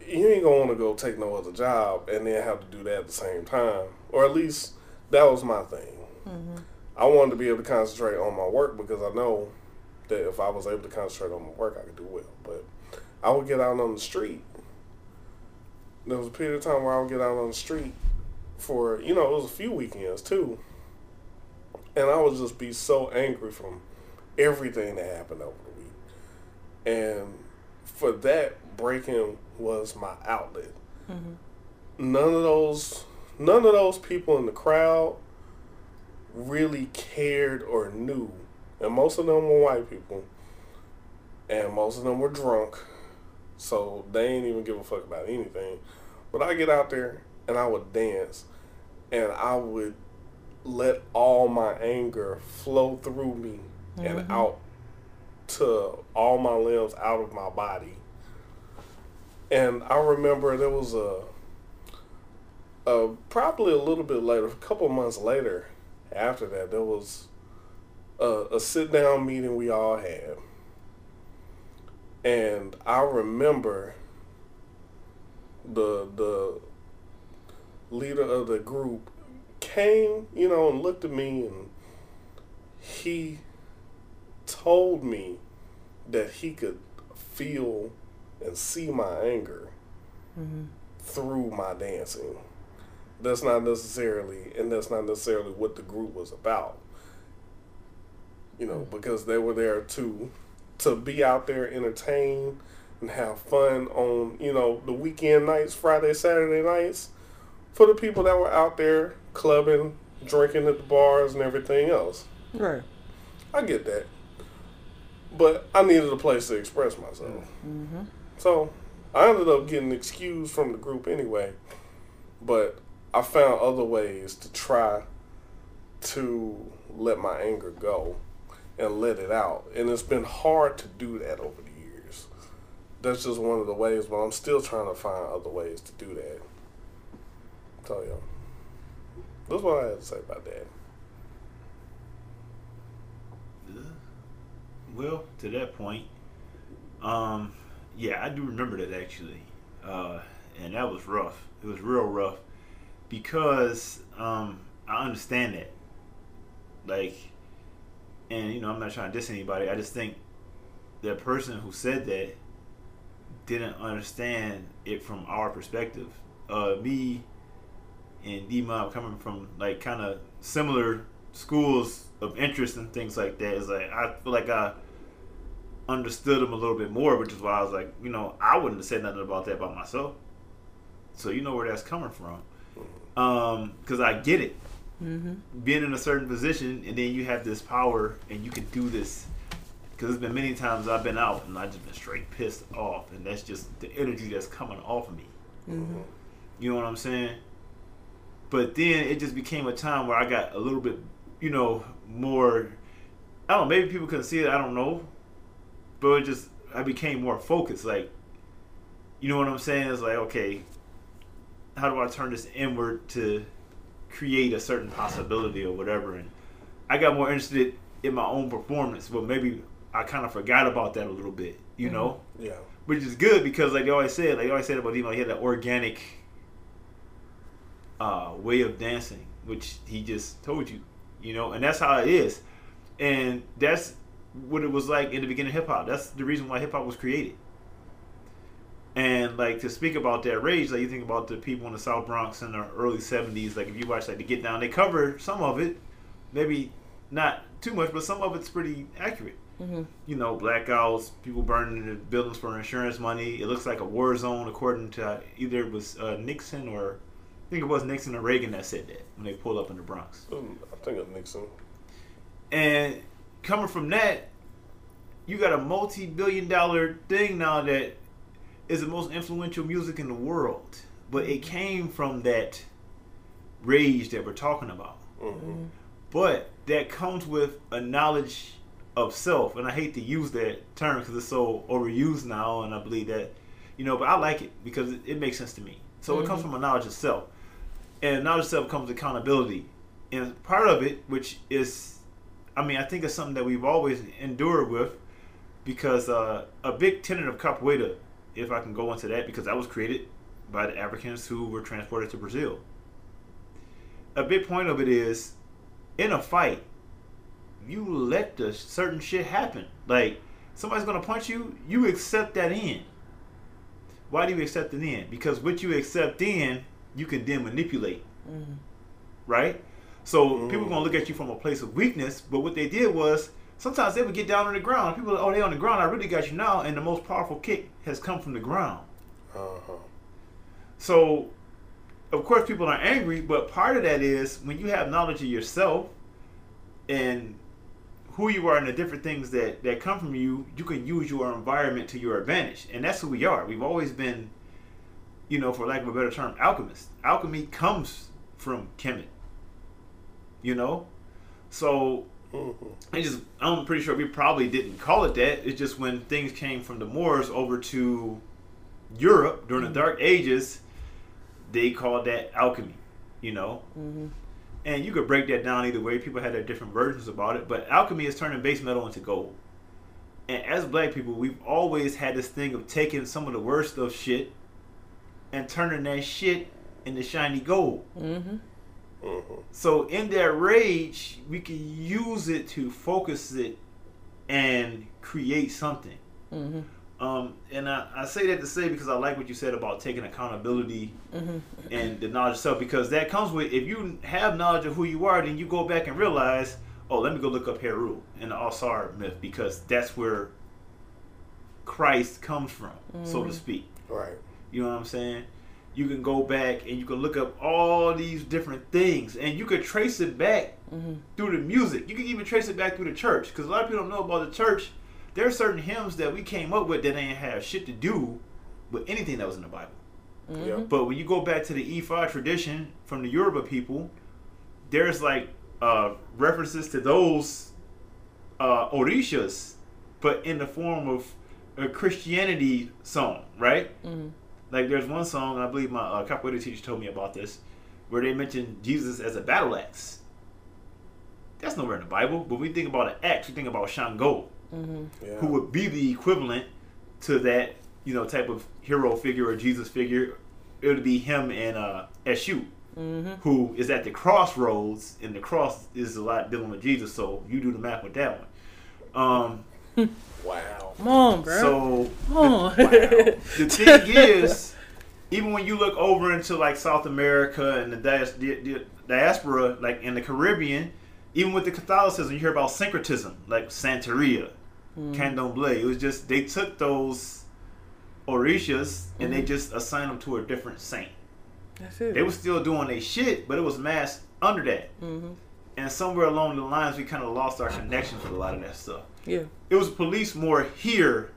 You ain't gonna want to go take no other job and then have to do that at the same time, or at least that was my thing. Mm-hmm. I wanted to be able to concentrate on my work because I know that if I was able to concentrate on my work, I could do well. But I would get out on the street. There was a period of time where I would get out on the street for, you know, it was a few weekends too. And I would just be so angry from everything that happened over the week. And for that, breaking was my outlet. Mm-hmm. None of those none of those people in the crowd really cared or knew. And most of them were white people. And most of them were drunk. So they ain't even give a fuck about anything. But I get out there and I would dance and I would let all my anger flow through me and mm-hmm. out to all my limbs out of my body. And I remember there was a, a probably a little bit later, a couple months later, after that, there was a, a sit down meeting we all had. And I remember the the leader of the group came, you know, and looked at me and he told me that he could feel and see my anger mm-hmm. through my dancing. That's not necessarily, and that's not necessarily what the group was about. You know, because they were there to to be out there, entertain, and have fun on you know the weekend nights, Friday, Saturday nights, for the people that were out there clubbing, drinking at the bars, and everything else. Right. I get that. But I needed a place to express myself. Mm-hmm. So I ended up getting excused from the group anyway. But I found other ways to try to let my anger go and let it out. And it's been hard to do that over the years. That's just one of the ways, but I'm still trying to find other ways to do that. So, yeah. That's what I had to say about that. Well, to that point, um, yeah, I do remember that actually, uh, and that was rough. It was real rough because um, I understand that, like, and you know, I'm not trying to diss anybody. I just think the person who said that didn't understand it from our perspective. Uh, me and D Mob coming from like kind of similar schools of interest and things like that is like I feel like I understood him a little bit more, which is why I was like, you know, I wouldn't have said nothing about that by myself. So you know where that's coming from, um, because I get it. Mm-hmm. Being in a certain position, and then you have this power, and you can do this. Because there's been many times I've been out, and I just been straight pissed off, and that's just the energy that's coming off of me. Mm-hmm. You know what I'm saying? But then it just became a time where I got a little bit, you know, more. I don't know. Maybe people couldn't see it. I don't know. But it just I became more focused. Like, you know what I'm saying? It's like, okay, how do I turn this inward to create a certain possibility or whatever? And I got more interested in my own performance. But maybe I kind of forgot about that a little bit. You know Yeah. which is good because like they always said, like they always said about Demo, he had that organic uh, way of dancing, which he just told you, you know, and that's how it is, and that's what it was like in the beginning of hip hop. That's the reason why hip hop was created. And like to speak about that rage, like you think about the people in the South Bronx in the early '70s. Like if you watch like the Get Down, they cover some of it, maybe not too much, but some of it's pretty accurate you know, blackouts, people burning the buildings for insurance money. It looks like a war zone, according to either it was uh, Nixon or I think it was Nixon or Reagan that said that when they pulled up in the Bronx. Mm, I think it was Nixon. And coming from that, you got a multi-billion-dollar thing now that is the most influential music in the world, but it came from that rage that we're talking about. hmm But that comes with a knowledge of self, and I hate to use that term because it's so overused now, and I believe that, you know, but I like it because it, it makes sense to me. So it comes from a knowledge of self, and knowledge of self comes accountability, and part of it, which is, I mean, I think it's something that we've always endured with, because uh, a big tenet of capoeira, if I can go into that, because that was created by the Africans who were transported to Brazil a big point of it is in a fight, you let the certain shit happen. Like somebody's gonna punch you, you accept that in. Why do you accept it in? Because what you accept in, you can then manipulate. Right? So people gonna look at you from a place of weakness, but what they did was sometimes they would get down on the ground. People, are, oh, they on the ground. I really got you now, and the most powerful kick has come from the ground. Uh-huh. So, of course, people are angry, but part of that is when you have knowledge of yourself and who you are and the different things that, that come from you, you can use your environment to your advantage. And that's who we are. We've always been, you know, for lack of a better term, alchemists. Alchemy comes from Kemet. You know? So, mm-hmm. I just, I'm pretty sure we probably didn't call it that. It's just when things came from the Moors over to Europe during the mm-hmm. Dark Ages, they called that alchemy, you know. Mm-hmm. And you could break that down either way. People had their different versions about it, but alchemy is turning base metal into gold. And as black people, we've always had this thing of taking some of the worst of shit and turning that shit into shiny gold. Mm-hmm. So in that rage, we can use it to focus it and create something. Mm-hmm. Um, and I, I say that to say because I like what you said about taking accountability Mm-hmm. and the knowledge of self because that comes with if you have knowledge of who you are, then you go back and realize, oh, let me go look up Heru and the Asar myth because that's where Christ comes from, so to speak. Right. You know what I'm saying? You can go back and you can look up all these different things, and you could trace it back through the music. You can even trace it back through the church, because a lot of people don't know about the church. There are certain hymns that we came up with that ain't have shit to do with anything that was in the Bible. Yeah. But when you go back to the Ifa tradition from the Yoruba people, there's like uh, references to those uh, orishas, but in the form of a Christianity song, right? Mm-hmm. Like there's one song I believe my uh, capoeira teacher told me about this, where they mention Jesus as a battle axe. That's nowhere in the Bible, but we think about an axe, we think about Shango, Yeah. who would be the equivalent to that, you know, type of hero figure or Jesus figure. It would be him and uh, Eshu, who is at the crossroads, and the cross is a lot dealing with Jesus. So you do the math with that one. Um, Wow. Come on, bro. so Come on. the thing is, even when you look over into like South America and the, dias- the, the diaspora, like in the Caribbean, even with the Catholicism, you hear about syncretism, like Santeria, mm. Candomblé. It was just they took those orishas and they mm. just assigned them to a different saint. That's it. They were still doing their shit, but it was masked under that. Mm-hmm. And somewhere along the lines, we kind of lost our connections with a lot of that stuff yeah. it was police more here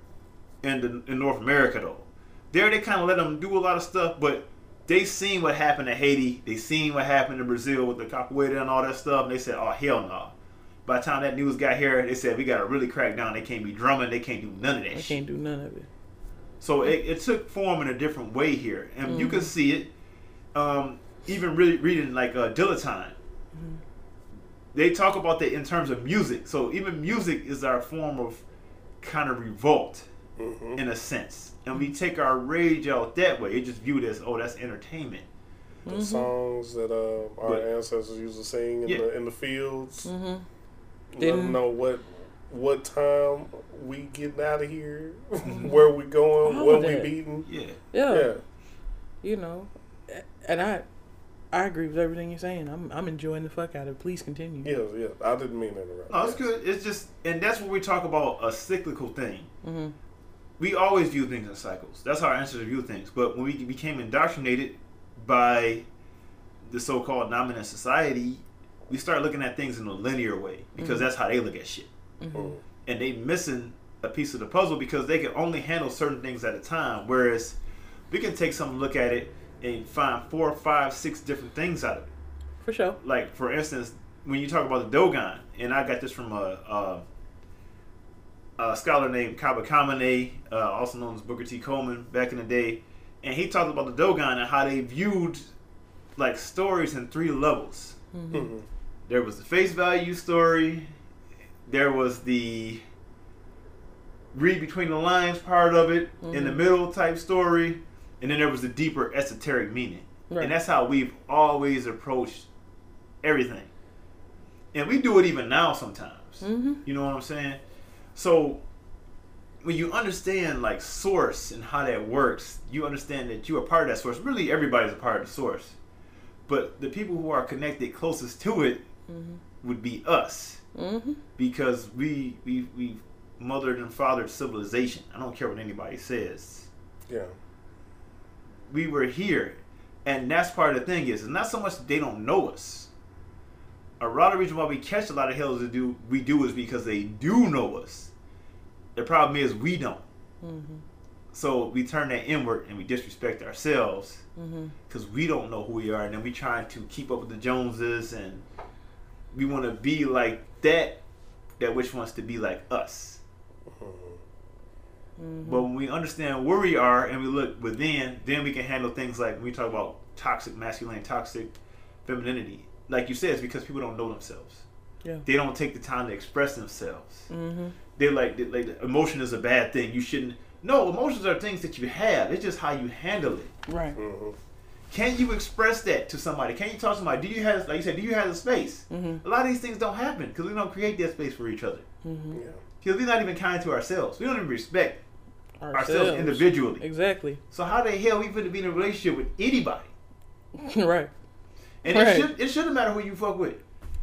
in the, in North America though. There they kind of let them do a lot of stuff, but they seen what happened to Haiti. They seen what happened to Brazil with the capoeira and all that stuff, and they said, "Oh hell no." By the time that news got here, they said we got to really crack down. They can't be drumming. They can't do none of that I shit. can't do none of it. So it, it took form in a different way here, and you can see it. Um, even really reading like uh, Dilettante, they talk about that in terms of music. So even music is our form of kind of revolt Mm-hmm. in a sense, and we take our rage out that way. It just viewed as oh that's entertainment. The songs that uh, our But- ancestors used to sing in Yeah. the in the fields. Mm-hmm. Let Didn't- them know what what time we getting out of here, where we going, All what we that. beating. Yeah, Yeah. Yeah. You know, and I, I agree with everything you're saying. I'm, I'm enjoying the fuck out of it. Please continue. Yes, yes. I didn't mean to interrupt. no, it's good. It's just, and that's what we talk about a cyclical thing. Mm-hmm. we always view things in cycles. That's how our ancestors view things. But when we became indoctrinated by the so-called dominant society, we start looking at things in a linear way because that's how they look at shit. Mm. And they missing a piece of the puzzle because they can only handle certain things at a time. Whereas we can take some look at it and find four, five, six different things out of it For sure. like for instance, when you talk about the Dogon, and I got this from a, a, a scholar named Kaba Kamene, uh, also known as Booker T. Coleman, back in the day, and he talked about the Dogon and how they viewed like stories in three levels. Mhm. There was the face value story, there was the read between the lines part of it, in the middle type story, and then there was a deeper esoteric meaning. Right. And that's how we've always approached everything, and we do it even now sometimes. Mm-hmm. You know what I'm saying? So when you understand like source and how that works, you understand that you are part of that source. Really, everybody's a part of the source, but the people who are connected closest to it would be us Mm-hmm. because we we we mothered and fathered civilization. I don't care what anybody says. Yeah. We were here, and that's part of the thing is it's not so much they don't know us. A lot of the reason why we catch a lot of hell to do we do is because they do know us. The problem is we don't. Mm-hmm. So we turn that inward and we disrespect ourselves Mm-hmm. because we don't know who we are, and then we trying to keep up with the Joneses, and we want to be like that, that which wants to be like us. Mm-hmm. But when we understand where we are and we look within, then we can handle things like when we talk about toxic masculinity, toxic femininity. Like you said, it's because people don't know themselves. Yeah. They don't take the time to express themselves. Mm-hmm. They're like, they like emotion is a bad thing. You shouldn't. No, emotions are things that you have. It's just how you handle it. Right. hmm Can you express that to somebody? Can you talk to somebody? Do you have, like you said, do you have the space? Mm-hmm. A lot of these things don't happen because we don't create that space for each other. Mm-hmm. Yeah. Because we're not even kind to ourselves. We don't even respect ourselves, Ourselves. individually. Exactly. So how the hell we finna be in a relationship with anybody? right. And Right. it should it shouldn't matter who you fuck with.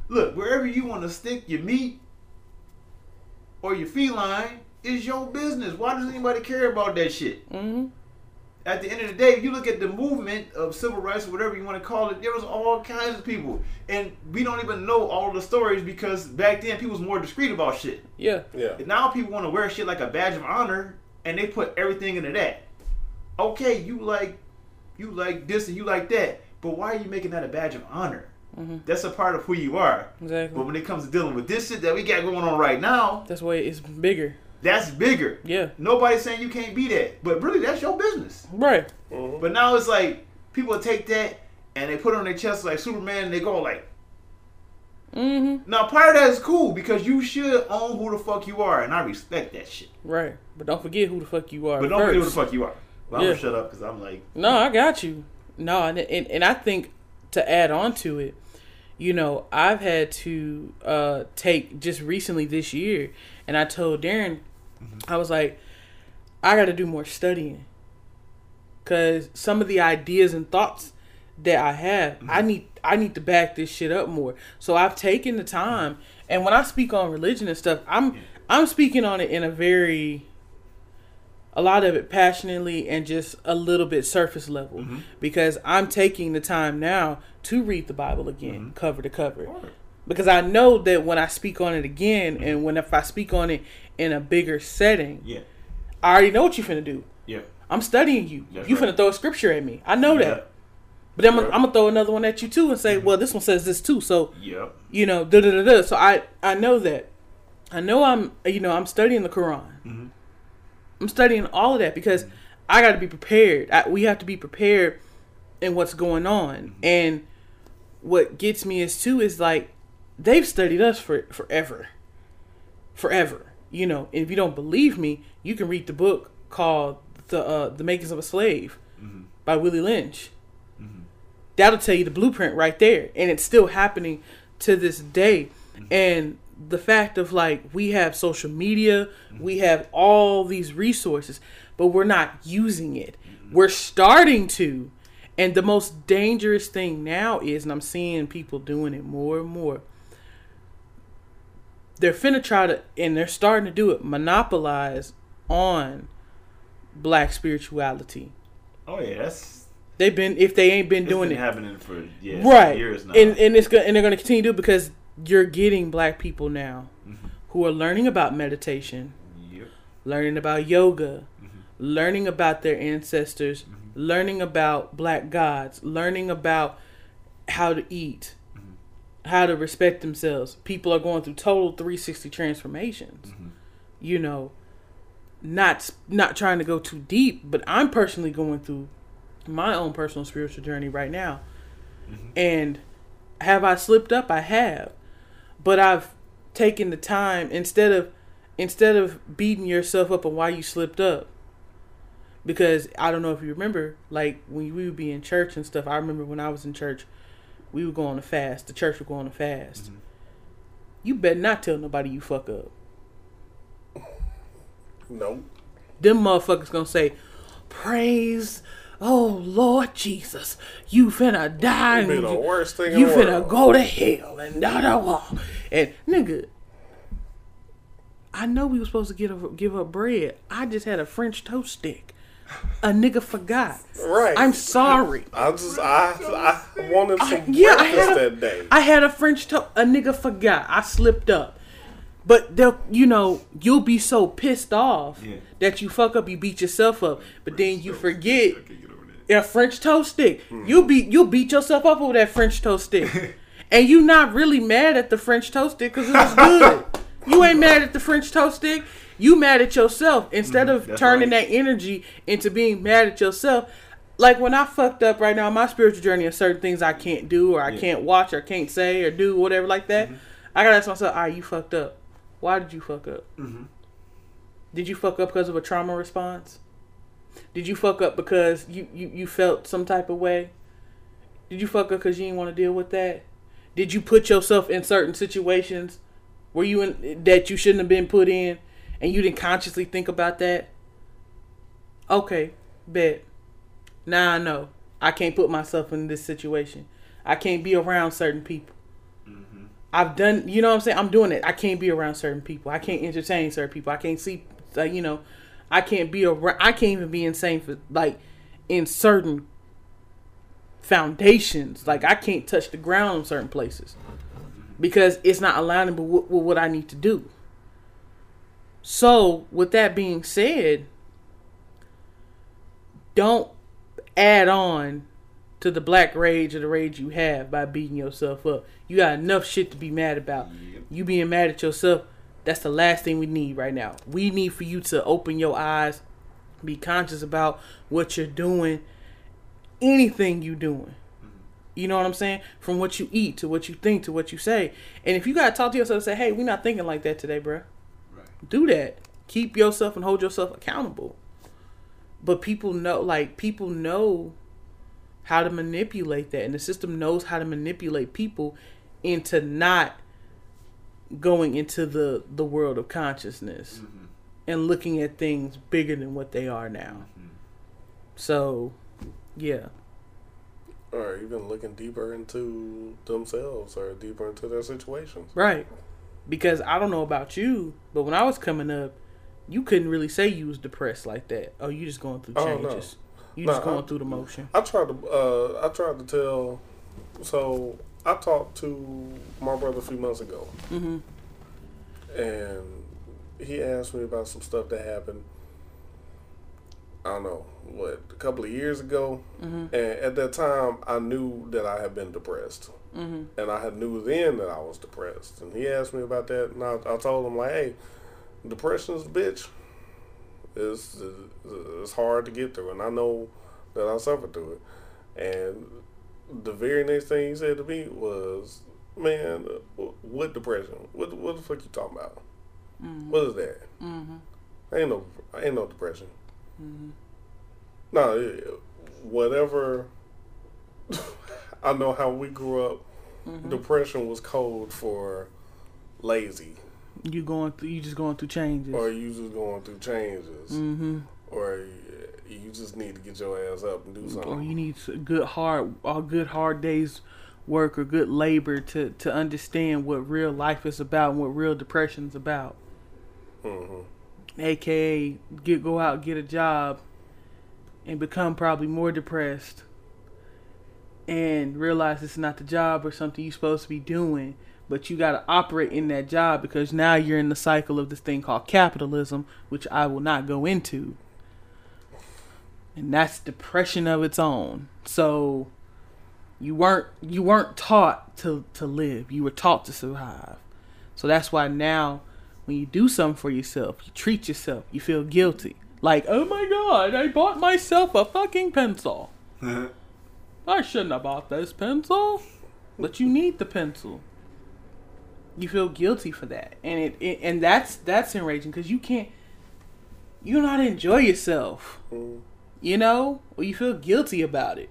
Look, wherever you want to stick your meat or your feline is your business. Why does anybody care about that shit? Mm-hmm. At the end of the day, if you look at the movement of civil rights or whatever you want to call it, there was all kinds of people, and we don't even know all the stories because back then people was more discreet about shit. Yeah. Yeah. And now people want to wear shit like a badge of honor, and they put everything into that. Okay, you like, you like this and you like that, but why are you making that a badge of honor? Mhm. That's a part of who you are. Exactly. But when it comes to dealing with this shit that we got going on right now, That's why it's bigger. that's bigger. Yeah. Nobody's saying you can't be that, but really that's your business. Right. hmm But now it's like people take that and they put it on their chest like Superman, and they go like. Mm-hmm. Now part of that is cool because you should own who the fuck you are, and I respect that shit. Right. But don't forget who the fuck you are. But don't forget who the fuck you are. Well, I'm gonna shut up because I'm like, No, I got you. No, and, and and I think to add on to it, you know, I've had to uh take just recently this year, and I told Darren, I was like, I got to do more studying, cause some of the ideas and thoughts that I have, I mm-hmm. need I need to back this shit up more. So I've taken the time, and when I speak on religion and stuff, I'm I'm speaking on it in a very a lot of it passionately and just a little bit surface level mm-hmm. because I'm taking the time now to read the Bible again, mm-hmm. cover to cover. Because I know that when I speak on it again and when if I speak on it in a bigger setting, yeah, I already know what you're finna do. yeah, I'm studying you. That's you right. finna throw a scripture at me. I know Yeah. that. But then I'm. I'm gonna throw another one at you too and say, well, this one says this too. So yeah, you know, da da da da. So I I know that. I know I'm you know I'm studying the Quran. Mhm. I'm studying all of that because I got to be prepared. I, we have to be prepared in what's going on. And what gets me is too is like they've studied us for forever, forever. You know, and if you don't believe me, you can read the book called the uh, the Makings of a Slave by Willie Lynch. That'll tell you the blueprint right there, and it's still happening to this day. Mm-hmm. And the fact of like we have social media, mm-hmm. we have all these resources, but we're not using it. We're starting to. And the most dangerous thing now is, and I'm seeing people doing it more and more, they're finna try to, and they're starting to do it, monopolize on black spirituality. oh that's They've been, if they ain't been it's doing been it, happening for yeah, right years now. and and it's go- and they're going to continue to do it because you're getting black people now Mm-hmm. who are learning about meditation yep. learning about yoga Mm-hmm. learning about their ancestors learning about black gods learning about how to eat Mm-hmm. how to respect themselves people are going through total 360 transformations Mm-hmm. you know not not trying to go too deep but i'm personally going through my own personal spiritual journey right now mm-hmm. and have i slipped up i have but i've taken the time instead of instead of beating yourself up on why you slipped up because i don't know if you remember like when we would be in church and stuff i remember when i was in church we were going to fast. The church was going to fast. Mm-hmm. You better not tell nobody you fuck up. No. Them motherfuckers gonna say, "Praise, oh Lord Jesus, you finna die It'd the you, worst thing in you the finna world. go to hell and da da da." And nigga, I know we were supposed to get a, give up bread. I just had a French toast stick. A nigga forgot. Right. I'm sorry. I just I I wanted some Yeah, I breakfast had a, that day. I had a French toast. A nigga forgot. I slipped up. But they'll, you know, you'll be so pissed off Yeah. that you fuck up, you beat yourself up, but then you forget I can't get over that. a French toast stick. Hmm. You beat you beat yourself up over that French toast stick, and you not really mad at the French toast stick because it was good. you ain't mad at the French toast stick. You mad at yourself instead of Mm-hmm. that's turning that energy into being mad at yourself. Like when I fucked up right now, my spiritual journey of certain things I can't do or I Yeah. can't watch or can't say or do whatever like that. Mm-hmm. I gotta ask myself, all right, you fucked up. Why did you fuck up? Mm-hmm. Did you fuck up because of a trauma response? Did you fuck up because you, you, you felt some type of way? Did you fuck up because you didn't want to deal with that? Did you put yourself in certain situations where you in, that you shouldn't have been put in, and you didn't consciously think about that? Okay, bet. Now I know I can't put myself in this situation. I can't be around certain people. Mm-hmm. I've done, you know what I'm saying? I'm doing it. I can't be around certain people. I can't entertain certain people. I can't see, like, you know, I can't be around, I can't even be insane for, like, in certain foundations. Like, I can't touch the ground in certain places because it's not aligning with, with what I need to do. So, with that being said, don't add on to the black rage or the rage you have by beating yourself up. You got enough shit to be mad about. You being mad at yourself, that's the last thing we need right now. We need for you to open your eyes, be conscious about what you're doing, anything you're doing. Mm-hmm. You know what I'm saying? From what you eat to what you think to what you say. And if you gotta talk to yourself and say, "Hey, we're not thinking like that today, bro. Right. Do that. Keep yourself and hold yourself accountable. But people know, like people know how to manipulate that, and the system knows how to manipulate people into not going into the the world of consciousness and looking at things bigger than what they are now. So, yeah. or even looking deeper into themselves or deeper into their situations. Right. Because I don't know about you, but when I was coming up, you couldn't really say you was depressed like that. Oh, you just going through Oh, no. changes. You No, just going I- through the motion. I tried to uh, I tried to tell. So I talked to my brother a few months ago, hmm and he asked me about some stuff that happened. I don't know what a couple of years ago, hmm and at that time I knew that I had been depressed, hmm and I had knew then that I was depressed. And he asked me about that, and I, I told him like, "Hey, depression is a bitch. It's it's hard to get through, and I know that I suffered through it." And the very next thing he said to me was, "Man, what depression? What what the fuck you talking about? What is that? hmm Ain't no ain't no depression. No, it- whatever. I know how we grew up. Depression was code for lazy, You going through? You just going through changes. or you just going through changes, hmm or you just need to get your ass up and do Or something. you need good hard, a good hard days work or good labor to to understand what real life is about and what real depression is about. hmm aka get go out get a job and become probably more depressed and realize it's not the job or something you're supposed to be doing but you got to operate in that job because now you're in the cycle of this thing called capitalism which I will not go into and that's depression of its own so you weren't you weren't taught to to live you were taught to survive so that's why now when you do something for yourself, you treat yourself, you feel guilty. Like, oh my god, I bought myself a fucking pencil. I shouldn't have bought this pencil. But you need the pencil. You feel guilty for that. And it, it and that's that's enraging because you can't you not enjoy yourself. Mm. You know? Or you feel guilty about it.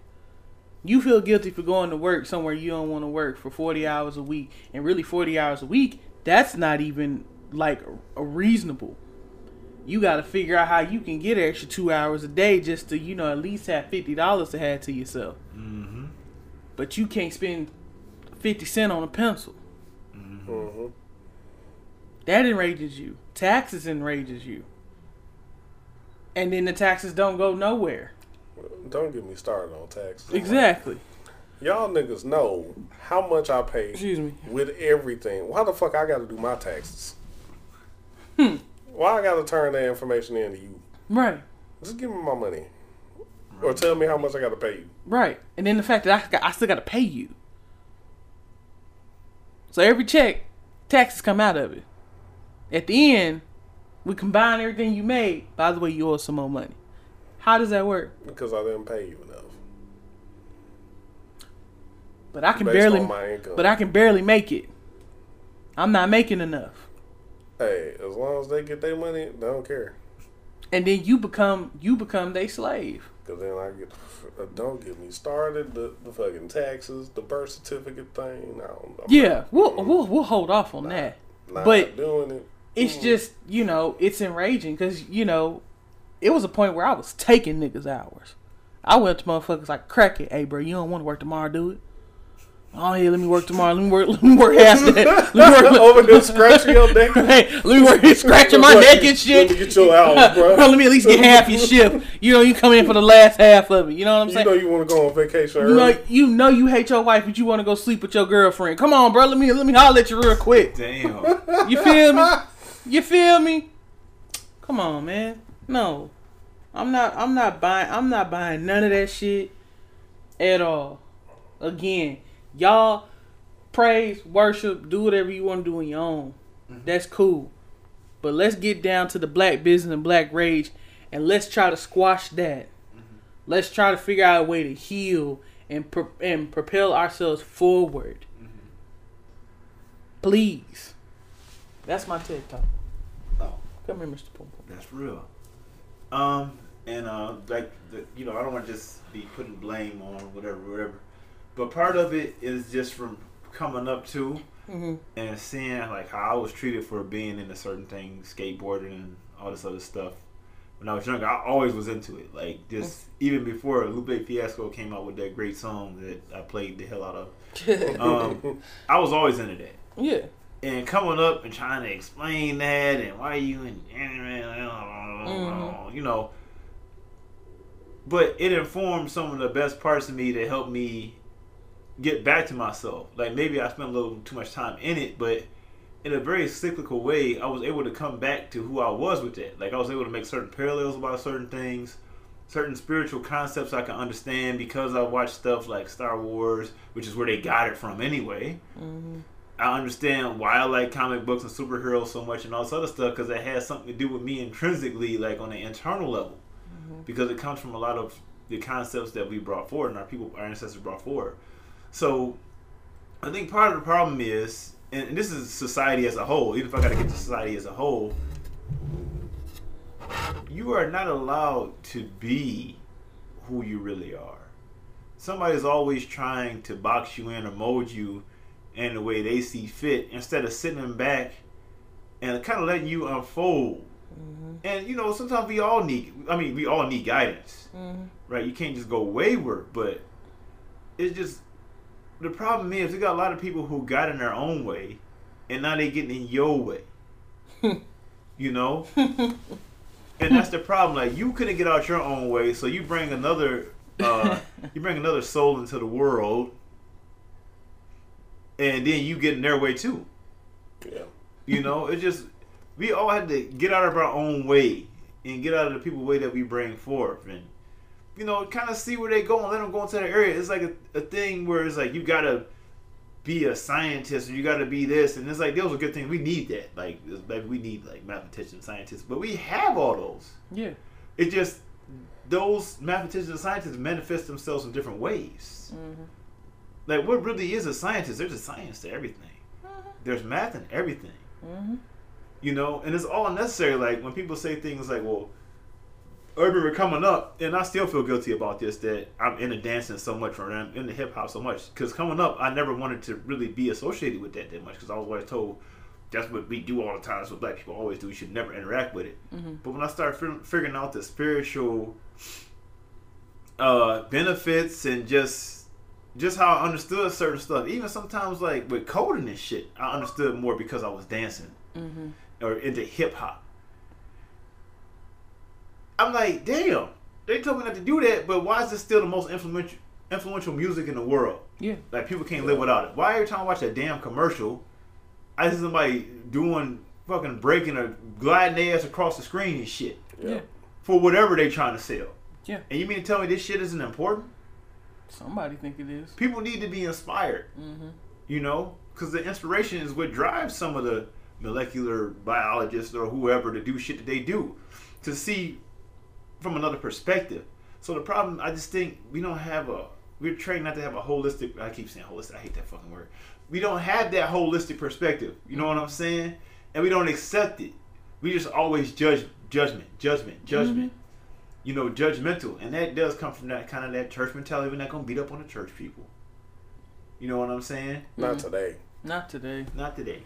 You feel guilty for going to work somewhere you don't want to work for 40 hours a week. And really 40 hours a week, that's not even like a reasonable. You got to figure out how you can get an extra 2 hours a day just to, you know, at least have $50 to have to yourself. Mm-hmm. But you can't spend 50 cent on a pencil. hmm That enrages you. Taxes enrages you. And then the taxes don't go nowhere. Don't get me started on taxes. Exactly. Y'all niggas know how much I pay Excuse me. with everything. Why the fuck I got to do my taxes? Hmm. Why I got to turn that information in to you? Right. Just give me my money, or tell me how much I got to pay you. Right. And then the fact that I, got, I still got to pay you. So every check, taxes come out of it. At the end, we combine everything you made. By the way, you owe us some more money. How does that work? Because I didn't pay you enough. But I can Based barely on my income. but I can barely make it. I'm not making enough. Hey, as long as they get their money, they don't care. And then you become you become their slave. Because then I get, uh, don't get me started. The, the fucking taxes, the birth certificate thing. I don't, I'm Yeah, we'll we'll we'll hold off on that. not but doing it. It's Mm. just you know it's enraging because you know it was a point where I was taking niggas hours. I went to motherfuckers like crack it, hey bro, you don't want to work tomorrow, do it. Oh yeah, let me work tomorrow. Let me work. Let me work half that. Let me work. Over there scratching your neck. hey, let me work scratching my neck and shit. Let me get your hours, bro. let me at least get half your shift. You know, you come in for the last half of it. You know what I'm saying? You saying? know you want to go on vacation You early. know, you know you hate your wife, but you want to go sleep with your girlfriend. Come on, bro. Let me let me holler at you real quick. Damn. You feel me? You feel me? Come on, man. No, I'm not. I'm not buying. I'm not buying none of that shit at all. Again, y'all praise, worship, do whatever you want to do on your own. Mm-hmm. That's cool. But let's get down to the black business and black rage, and let's try to squash that. Mm-hmm. Let's try to figure out a way to heal and pro- and propel ourselves forward. Mm-hmm. Please. That's my TED talk. Oh. Come here, Mr. Pum Pum. That's real. Um, and uh, like the, you know, I don't want to just be putting blame on whatever, whatever. But part of it is just from coming up to Mm-hmm. and seeing like how I was treated for being into certain things, skateboarding and all this other stuff. When I was younger, I always was into it. Like just even before Lupe Fiasco came out with that great song that I played the hell out of, um, I was always into that. yeah. And coming up and trying to explain that and why you and Mhm. you know but it informed some of the best parts of me that helped me get back to myself like maybe i spent a little too much time in it but in a very cyclical way i was able to come back to who i was with that like i was able to make certain parallels about certain things certain spiritual concepts i can understand because i watched stuff like star wars which is where they got it from anyway Mm-hmm. I understand why I like comic books and superheroes so much and all this other stuff because it has something to do with me intrinsically, like on an internal level, mm-hmm. because it comes from a lot of the concepts that we brought forward and our people, our ancestors brought forward. So, I think part of the problem is, and, and this is society as a whole. Even if I got to get to society as a whole, you are not allowed to be who you really are. Somebody's always trying to box you in or mold you in the way they see fit instead of sitting back and kind of letting you unfold. And you know, sometimes we all need I mean, we all need guidance. Right? You can't just go wayward, but it's just the problem is we got a lot of people who got in their own way and now they getting in your way. you know? and that's the problem. Like you couldn't get out your own way, so you bring another uh you bring another soul into the world and then you get in their way too. Yeah. You know, it just we all had to get out of our own way and get out of the people way that we bring forth and you know, kind of see where they go and let them go into that area. It's like a, a thing where it's like you gotta be a scientist or you gotta be this, and it's like those are good things. We need that. Like, it's like we need like mathematicians, scientists, but we have all those. Yeah. It just those mathematicians and scientists manifest themselves in different ways. Mm-hmm. Like, what really is a scientist? There's a science to everything. There's math in everything. Mm-hmm. You know, and it's all necessary. Like when people say things like, "Well, I remember coming up, and I still feel guilty about this that I'm into dancing so much, or I'm into hip hop so much. Because coming up, I never wanted to really be associated with that that much. Because I was always told that's what we do all the time. That's what black people always do. We should never interact with it. But when I started fi- figuring out the spiritual uh, benefits and just just how I understood certain stuff, even sometimes like with coding and shit, I understood more because I was dancing mm-hmm. or into hip hop. I'm like, damn, they told me not to do that, but why is this still the most influential influential music in the world? Yeah. Like people can't live without it. Why every time I watch that damn commercial, I see somebody doing fucking breaking or gliding their ass across the screen and shit Yeah. for whatever they're trying to sell. Yeah. And you mean to tell me this shit isn't important? Somebody think it is. People need to be inspired. Mm-hmm. You know, because the inspiration is what drives some of the molecular biologists or whoever to do shit that they do, to see from another perspective. So the problem, I just think we don't have a. We're trained not to have a holistic. I keep saying holistic. I hate that fucking word. We don't have that holistic perspective. You know what I'm saying? And we don't accept it. We just always judge, judgment, judgment, judgment. You know, judgmental, and that does come from that kind of that church mentality. We're not gonna beat up on the church people. You know what I'm saying? Not mm-hmm. today. Not today. not today.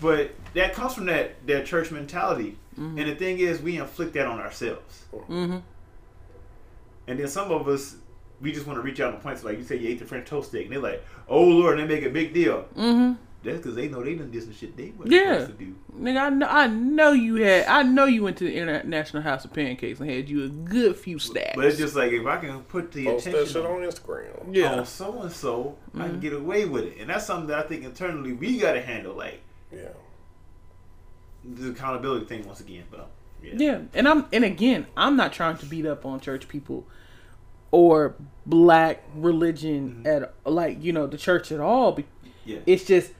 But that comes from that that church mentality, mm-hmm. and the thing is, we inflict that on ourselves. Mm-hmm. And then some of us, we just want to reach out and point. So like you say, you ate the French toast steak, and they're like, "Oh Lord," and they make a big deal. Mm-hmm. Mm-hmm. That's because they know they done did some shit they wasn't Yeah. supposed to do. Nigga, I know, I know you had, I know you went to the International House of Pancakes and had you a good few stacks. But it's just like if I can put the Post that attention shit on, on Instagram. yeah, on so and so, I can get away with it, and that's something that I think internally we got to handle, like Yeah. the accountability thing once again. But yeah, yeah. And I'm, and again, I'm not trying to beat up on church people or black religion at like you know the church at all. Yeah, It's just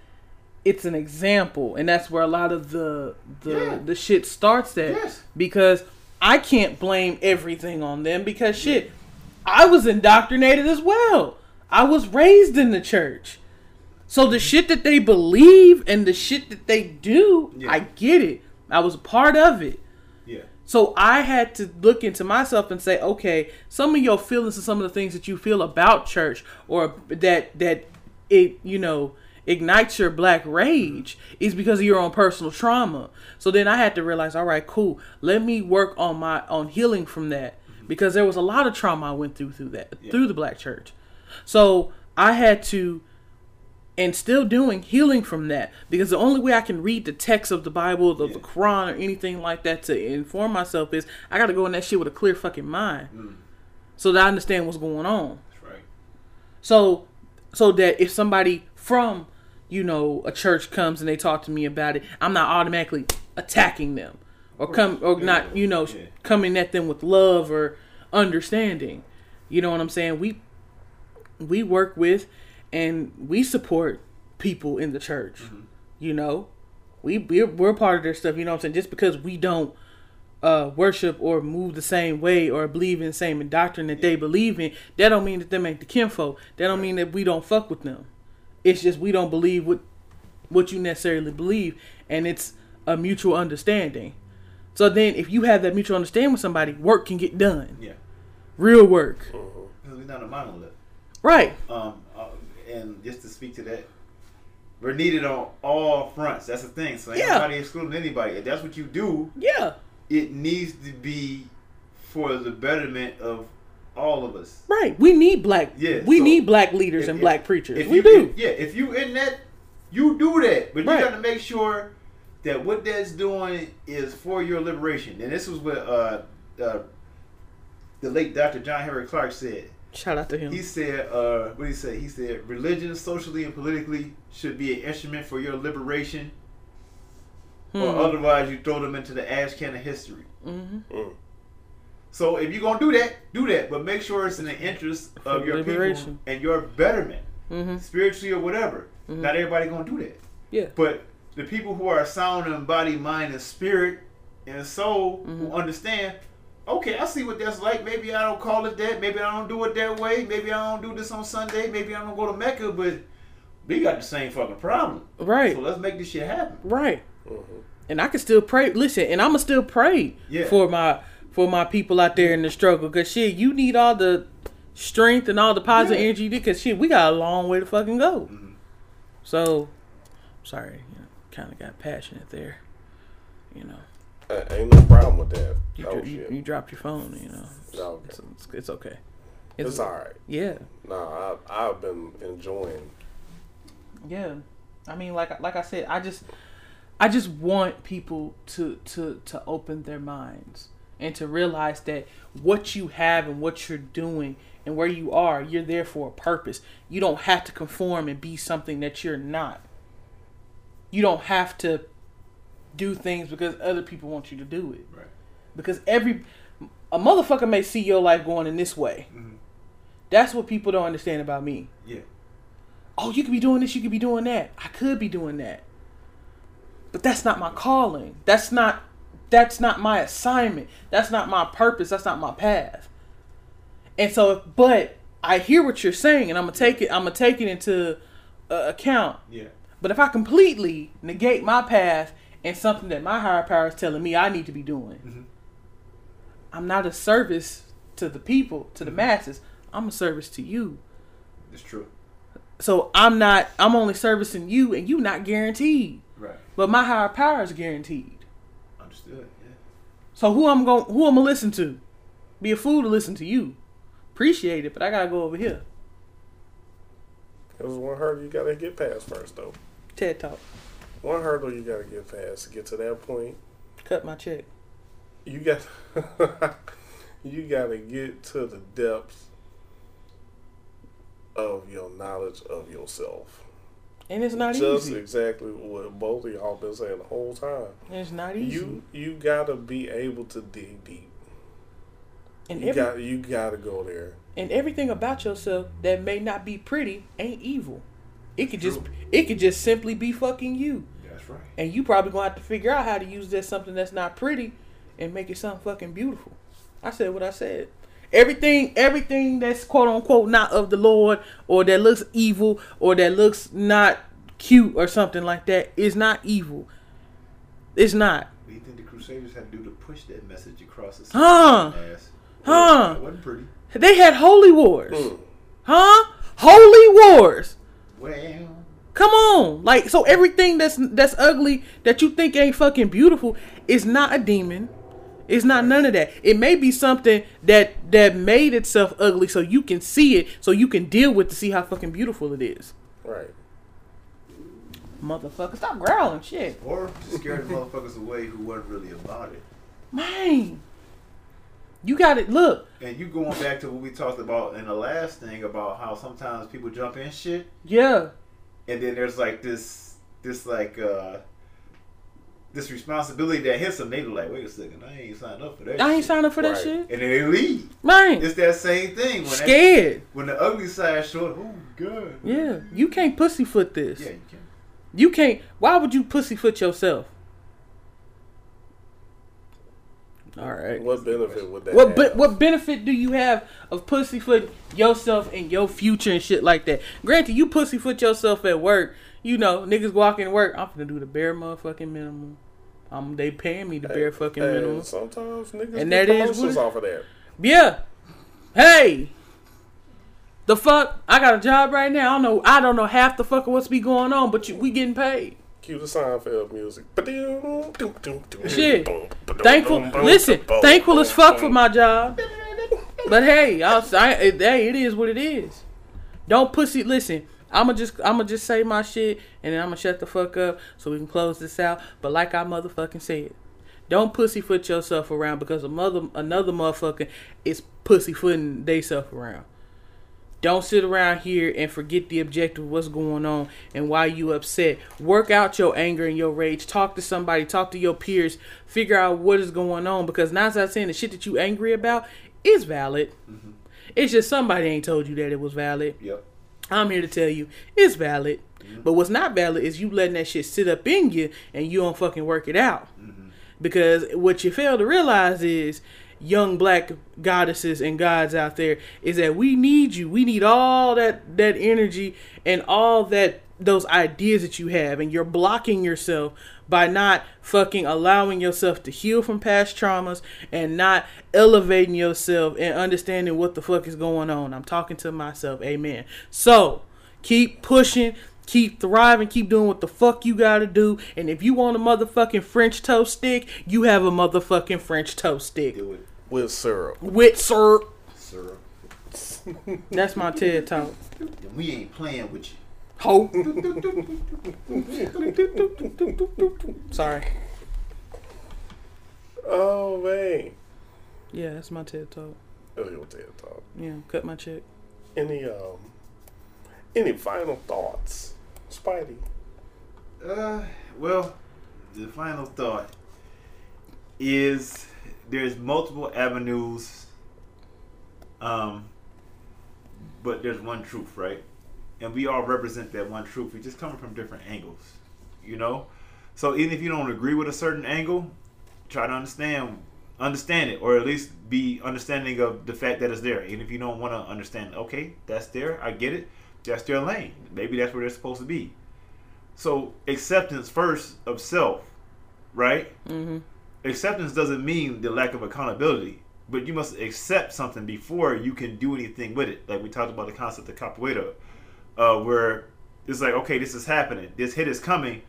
it's an example, and that's where a lot of the the Yeah. the shit starts at Yes. because I can't blame everything on them because shit, I was indoctrinated as well. I was raised in the church. So the shit that they believe and the shit that they do, Yeah. I get it. I was a part of it. yeah, So I had to look into myself and say, okay, some of your feelings and some of the things that you feel about church or that that it, you know, ignites your black rage is because of your own personal trauma. So then I had to realize, all right, cool. Let me work on my on healing from that because there was a lot of trauma I went through through that through the black church. So I had to and still doing healing from that because the only way I can read the text of the Bible, the, the Quran, or anything like that to inform myself is I got to go in that shit with a clear fucking mind, mm. so that I understand what's going on. that's right. So, so that if somebody from you know a church comes and they talk to me about it, I'm not automatically attacking them or come or not you know Yeah. coming at them with love or understanding. You know what I'm saying? We we work with and we support people in the church. You know, we we're, we're part of their stuff. You know what I'm saying? Just because we don't uh, worship or move the same way or believe in the same doctrine that they believe in, that don't mean that they ain't the kinfolk. That don't mean that we don't fuck with them. It's just we don't believe what what you necessarily believe, and it's a mutual understanding. So then, if you have that mutual understanding with somebody, work can get done. Yeah, Real work, because we're not a monolith. right? Um, uh, and just to speak to that, we're needed on all fronts. That's the thing. So ain't Yeah. nobody excluding anybody. If that's what you do, Yeah, it needs to be for the betterment of all of us. right. We need black. Yeah, we so need black leaders If- and if- black preachers. If we you, do. if- yeah, if you in that, you do that, but Right. you got to make sure that what that's doing is for your liberation. And this was what uh, uh, the late Dr. John Henrik Clarke said. Shout out to him. He said, uh, what did he say? He said, religion, socially and politically, should be an instrument for your liberation, or Hmm. otherwise you throw them into the ash can of history. hmm So if you're gonna do that, do that, but make sure it's in the interest of For your liberation. people and your betterment, hmm spiritually or whatever. Not everybody gonna do that, Yeah. but the people who are sound in body, mind, and spirit and soul Mm-hmm. who understand. Okay, I see what that's like. Maybe I don't call it that. Maybe I don't do it that way. Maybe I don't do this on Sunday. Maybe I don't go to Mecca. But we got the same fucking problem. Right. So let's make this shit happen. Right. And I can still pray. Listen, and I'ma still pray Yeah. for my for my people out there in the struggle. Cause shit, you need all the strength and all the positive Yeah. energy. Because shit, we got a long way to fucking go. Mm-hmm. So, sorry, you know, kind of got passionate there. You know, Uh, ain't no problem with that. you, oh, you, you dropped your phone. You know, Oh, okay. it's, it's, it's okay. It's all right. Yeah, Nah, I, I've been enjoying. yeah. I mean, like like I said, I just I just want people to to to open their minds and to realize that what you have and what you're doing and where you are, you're there for a purpose. You don't have to conform and be something that you're not. You don't have to do things because other people want you to do it. Right. Because every a motherfucker may see your life going in this way. Mhm. That's what people don't understand about me. Yeah. Oh, you could be doing this, you could be doing that. I could be doing that. But that's not my calling. That's not that's not my assignment. That's not my purpose. That's not my path. And so but I hear what you're saying and I'm going to take it I'm to take it into uh, account. Yeah. But if I completely negate my path and something that my higher power is telling me I need to be doing, Mhm. I'm not a service to the people, to the masses. I'm a service to you. It's true. So I'm not. I'm only servicing you, and you not guaranteed. Right. But my higher power is guaranteed. So who I'm going? Who I'm gonna listen to? Be a fool to listen to you. Appreciate it, but I gotta go over here. There's one hurdle you gotta get past first, though. TED talk. One hurdle you gotta get past to get to that point. Cut my check. You got, you gotta get to the depths of your knowledge of yourself. And it's not Just easy. exactly what both of y'all been saying the whole time. It's not easy. You you gotta be able to dig deep. and You every, got you gotta go there. and everything about yourself that may not be pretty ain't evil. It could just True. it could just simply be fucking you. That's right. And you probably gonna have to figure out how to use that something that's not pretty and make it something fucking beautiful. I said what I said. Everything everything that's quote unquote not of the Lord or that looks evil or that looks not cute or something like that is not evil. It's not. What do you think the Crusaders had to do to push that message across the Huh. ass? Huh. It wasn't pretty. They had holy wars. Mm. Huh? Holy wars. Well, Come on. Like so everything that's that's ugly that you think ain't fucking beautiful is not a demon. It's not none of that. It may be something that that made itself ugly so you can see it, so you can deal with to see how fucking beautiful it is. Right. Motherfucker, stop growling, shit. or scare the motherfuckers away who weren't really about it. Man. You got it. Look. And you going back to what we talked about in the last thing about how sometimes people jump in shit, Yeah. and then there's like this, this like, uh this responsibility that hits them. They be like, wait a second, I ain't signed up for that. I ain't shit. signed up for that shit. And then they leave. Man. It's that same thing. When that, Scared. when the ugly side showed, oh god. Yeah. You can't pussyfoot this. Yeah, you can't. You can't. Why would you pussyfoot yourself? All right. What benefit would that What have? but what benefit do you have of pussyfoot yourself in your future and shit like that? Granted, you pussyfoot yourself at work. You know, niggas walking to work. I'm gonna do the bare motherfucking minimum. Um, they paying me the bare fucking Hey, minimum. Sometimes niggas And get that is off of that. Yeah. Hey. The fuck? I got a job right now. I don't know. I don't know half the fuck of what's be going on, but you, we getting paid. Cue the Seinfeld music. Shit. Thankful. Listen, thankful as fuck for my job. But hey, I'll, I, hey, it is what it is. Don't pussy. Listen, I'ma just I'ma just say my shit and then I'ma shut the fuck up so we can close this out. But like I motherfucking said, don't pussyfoot yourself around because a mother another motherfucker is pussyfooting they self around. Don't sit around here and forget the objective of what's going on and why you upset. Work out your anger and your rage. Talk to somebody. Talk to your peers. Figure out what is going on because nine out of ten, the shit that you angry about is valid. Mm-hmm. It's just somebody ain't told you that it was valid. Yep. I'm here to tell you it's valid. Mm-hmm. But what's not valid is you letting that shit sit up in you and you don't fucking work it out. Mm-hmm. Because what you fail to realize is young black goddesses and gods out there is that we need you. We need all that that energy and all that those ideas that you have and you're blocking yourself by not fucking allowing yourself to heal from past traumas and not elevating yourself and understanding what the fuck is going on. I'm talking to myself. Amen. So, keep pushing, keep thriving, keep doing what the fuck you gotta do. And if you want a motherfucking French toast stick, you have a motherfucking French toast stick Do it, With syrup. with syrup. sir. That's my TED talk. We ain't playing with you. Ho. Sorry. Oh man. Yeah, that's my TED talk. That's your TED talk. Yeah, cut my check. Any um any final thoughts? Spidey. Uh, well, the final thought is there's multiple avenues, um, but there's one truth, right? And we all represent that one truth. We just coming from different angles, you know. So even if you don't agree with a certain angle, try to understand understand it, or at least be understanding of the fact that it's there. Even if you don't want to understand, okay, that's there, I get it. That's their lane. Maybe that's where they're supposed to be. So acceptance first of self, right? Mm-hmm. Acceptance doesn't mean the lack of accountability, but you must accept something before you can do anything with it. Like we talked about the concept of capoeira, uh, where it's like, okay, this is happening, this hit is coming,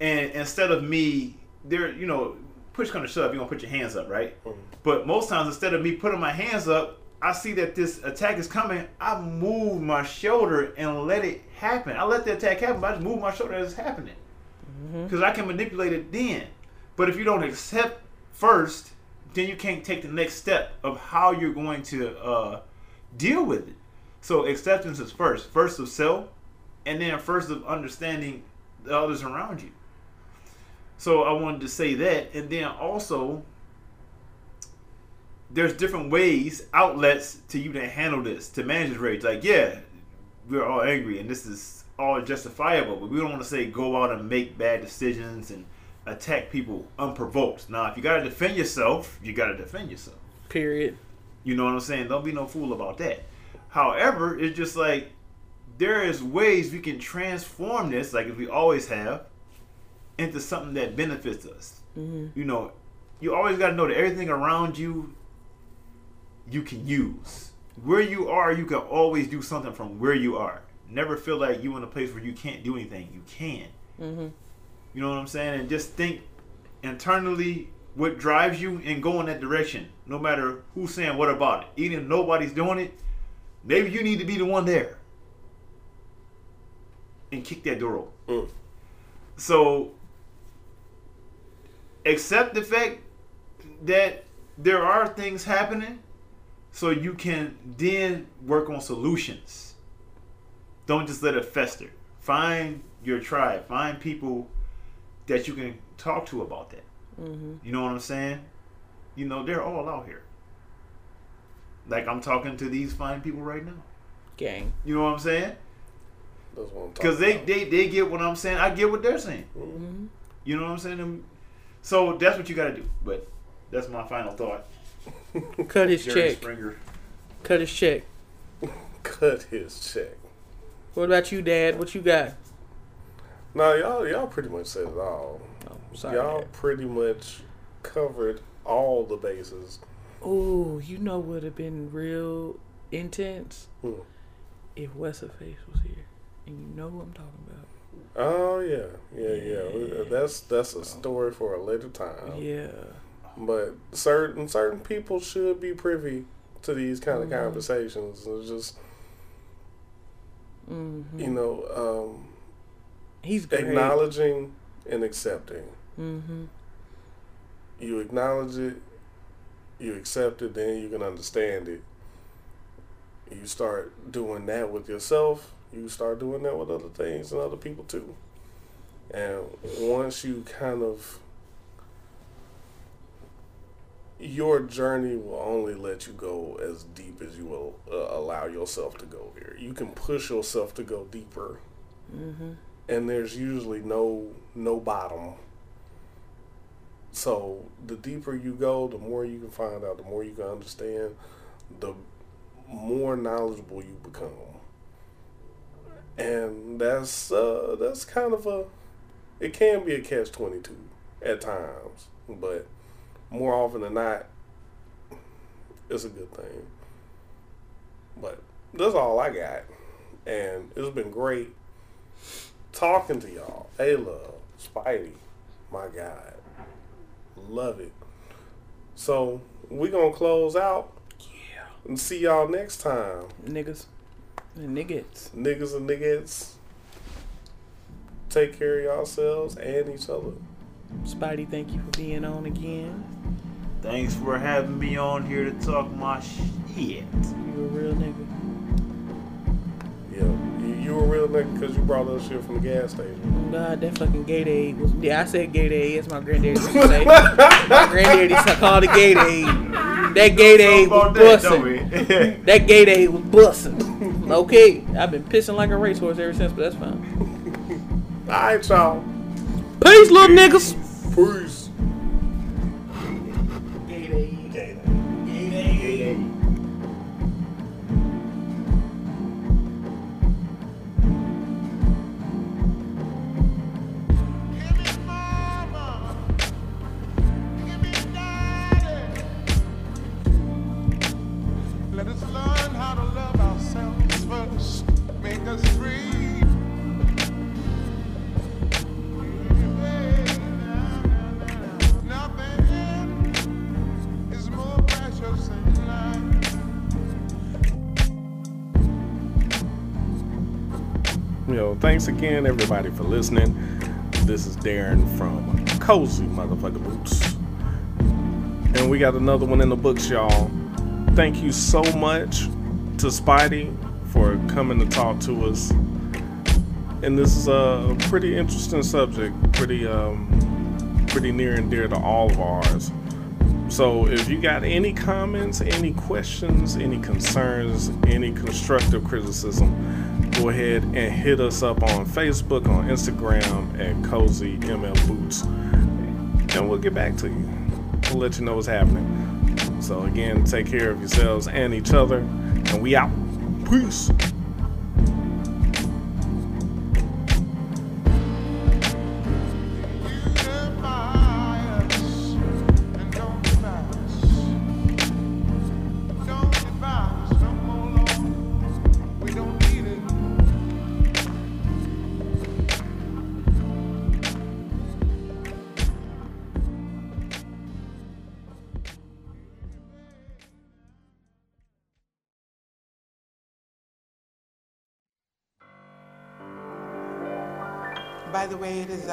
and instead of me, there, you know, push come to shove, you're gonna put your hands up, right? But most times, instead of me putting my hands up, I see that this attack is coming. I move my shoulder and let it happen. I let the attack happen, but I just move my shoulder as it's happening. Because I can manipulate it then. But if you don't accept first, then you can't take the next step of how you're going to uh, deal with it. So acceptance is first. First of self, and then first of understanding the others around you. So I wanted to say that. And then also, there's different ways, outlets to you to handle this, to manage this rage. Like, yeah, we're all angry and this is all justifiable, but we don't want to say go out and make bad decisions and attack people unprovoked. Now, if you got to defend yourself, you got to defend yourself. Period. You know what I'm saying? Don't be no fool about that. However, it's just like there is ways we can transform this, like if we always have, into something that benefits us. You know, you always got to know that everything around you you can use. Where you are, you can always do something from where you are. Never feel like you in a place where you can't do anything. You can. Mm-hmm. You know what I'm saying? And just think internally what drives you and go in that direction, no matter who's saying what about it. Even if nobody's doing it, maybe you need to be the one there and kick that door open. Mm. So accept the fact that there are things happening so you can then work on solutions. Don't just let it fester. Find your tribe. Find people that you can talk to about that. Mm-hmm. You know what I'm saying? You know, they're all out here. Like I'm talking to these fine people right now. Gang. You know what I'm saying? That's what I'm talking Because they, about. they they get what I'm saying. I get what they're saying. Mm-hmm. You know what I'm saying? So that's what you got to do. But that's my final thought. Cut his Jerry check. Springer. Cut his check. cut his check. What about you, Dad? What you got? No, y'all y'all pretty much said it all. Oh, sorry. y'all Dad. pretty much covered all the bases. Ooh, you know would have been real intense if What's Her Face was here, and you know who I'm talking about. Oh yeah, yeah, yeah. Yeah. That's that's a story for a later time. Yeah. But certain certain people should be privy to these kind of Mhm. conversations. It's just Mm-hmm. you know um, He's great. acknowledging and accepting. Mm-hmm. You acknowledge it, you accept it, then you can understand it. You start doing that with yourself. You start doing that with other things and other people too. And once you kind of your journey will only let you go as deep as you will uh, allow yourself to go there. You can push yourself to go deeper, Mm-hmm. and there's usually no no bottom. So the deeper you go, the more you can find out, the more you can understand, the more knowledgeable you become. And that's uh, that's kind of a it can be a catch twenty two at times, but more often than not, it's a good thing. But that's all I got, and it's been great talking to y'all. Hey, love, Spidey, my God, love it. So we gonna close out. Yeah. And see y'all next time. Niggas. And niggas. Niggas and niggas. Take care of yourselves and each other. Spidey, thank you for being on again. Thanks for having me on here to talk my shit. You a real nigga. Yeah. You, you a real nigga because you brought us shit from the gas station. God, that fucking Gatorade was. Yeah, I said Gatorade. That's my granddaddy used to say. my granddaddy used to call it Gatorade. That Gatorade was busting. that, That Gatorade was busting. Okay, I've been pissing like a racehorse ever since, but that's fine. Alright, y'all. Peace, little niggas. Peace. Again, everybody, for listening. This is Darren from Cozy Motherfucker Boots. And we got another one in the books, y'all. Thank you so much to Spidey for coming to talk to us. And this is a pretty interesting subject, pretty um, pretty near and dear to all of ours. So if you got any comments, any questions, any concerns, any constructive criticism, go ahead and hit us up on Facebook, on Instagram at Cozy ML Boots, and we'll get back to you. We'll let you know what's happening. So again, take care of yourselves and each other, and we out. Peace.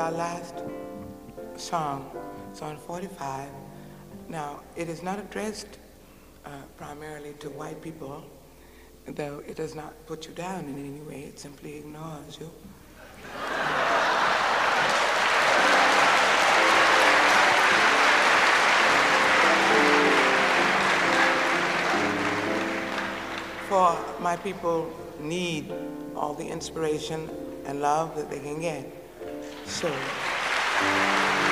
Our last song. On 45. Now, it is not addressed uh, primarily to white people, though it does not put you down in any way. It simply ignores you. For my people need all the inspiration and love that they can get. So.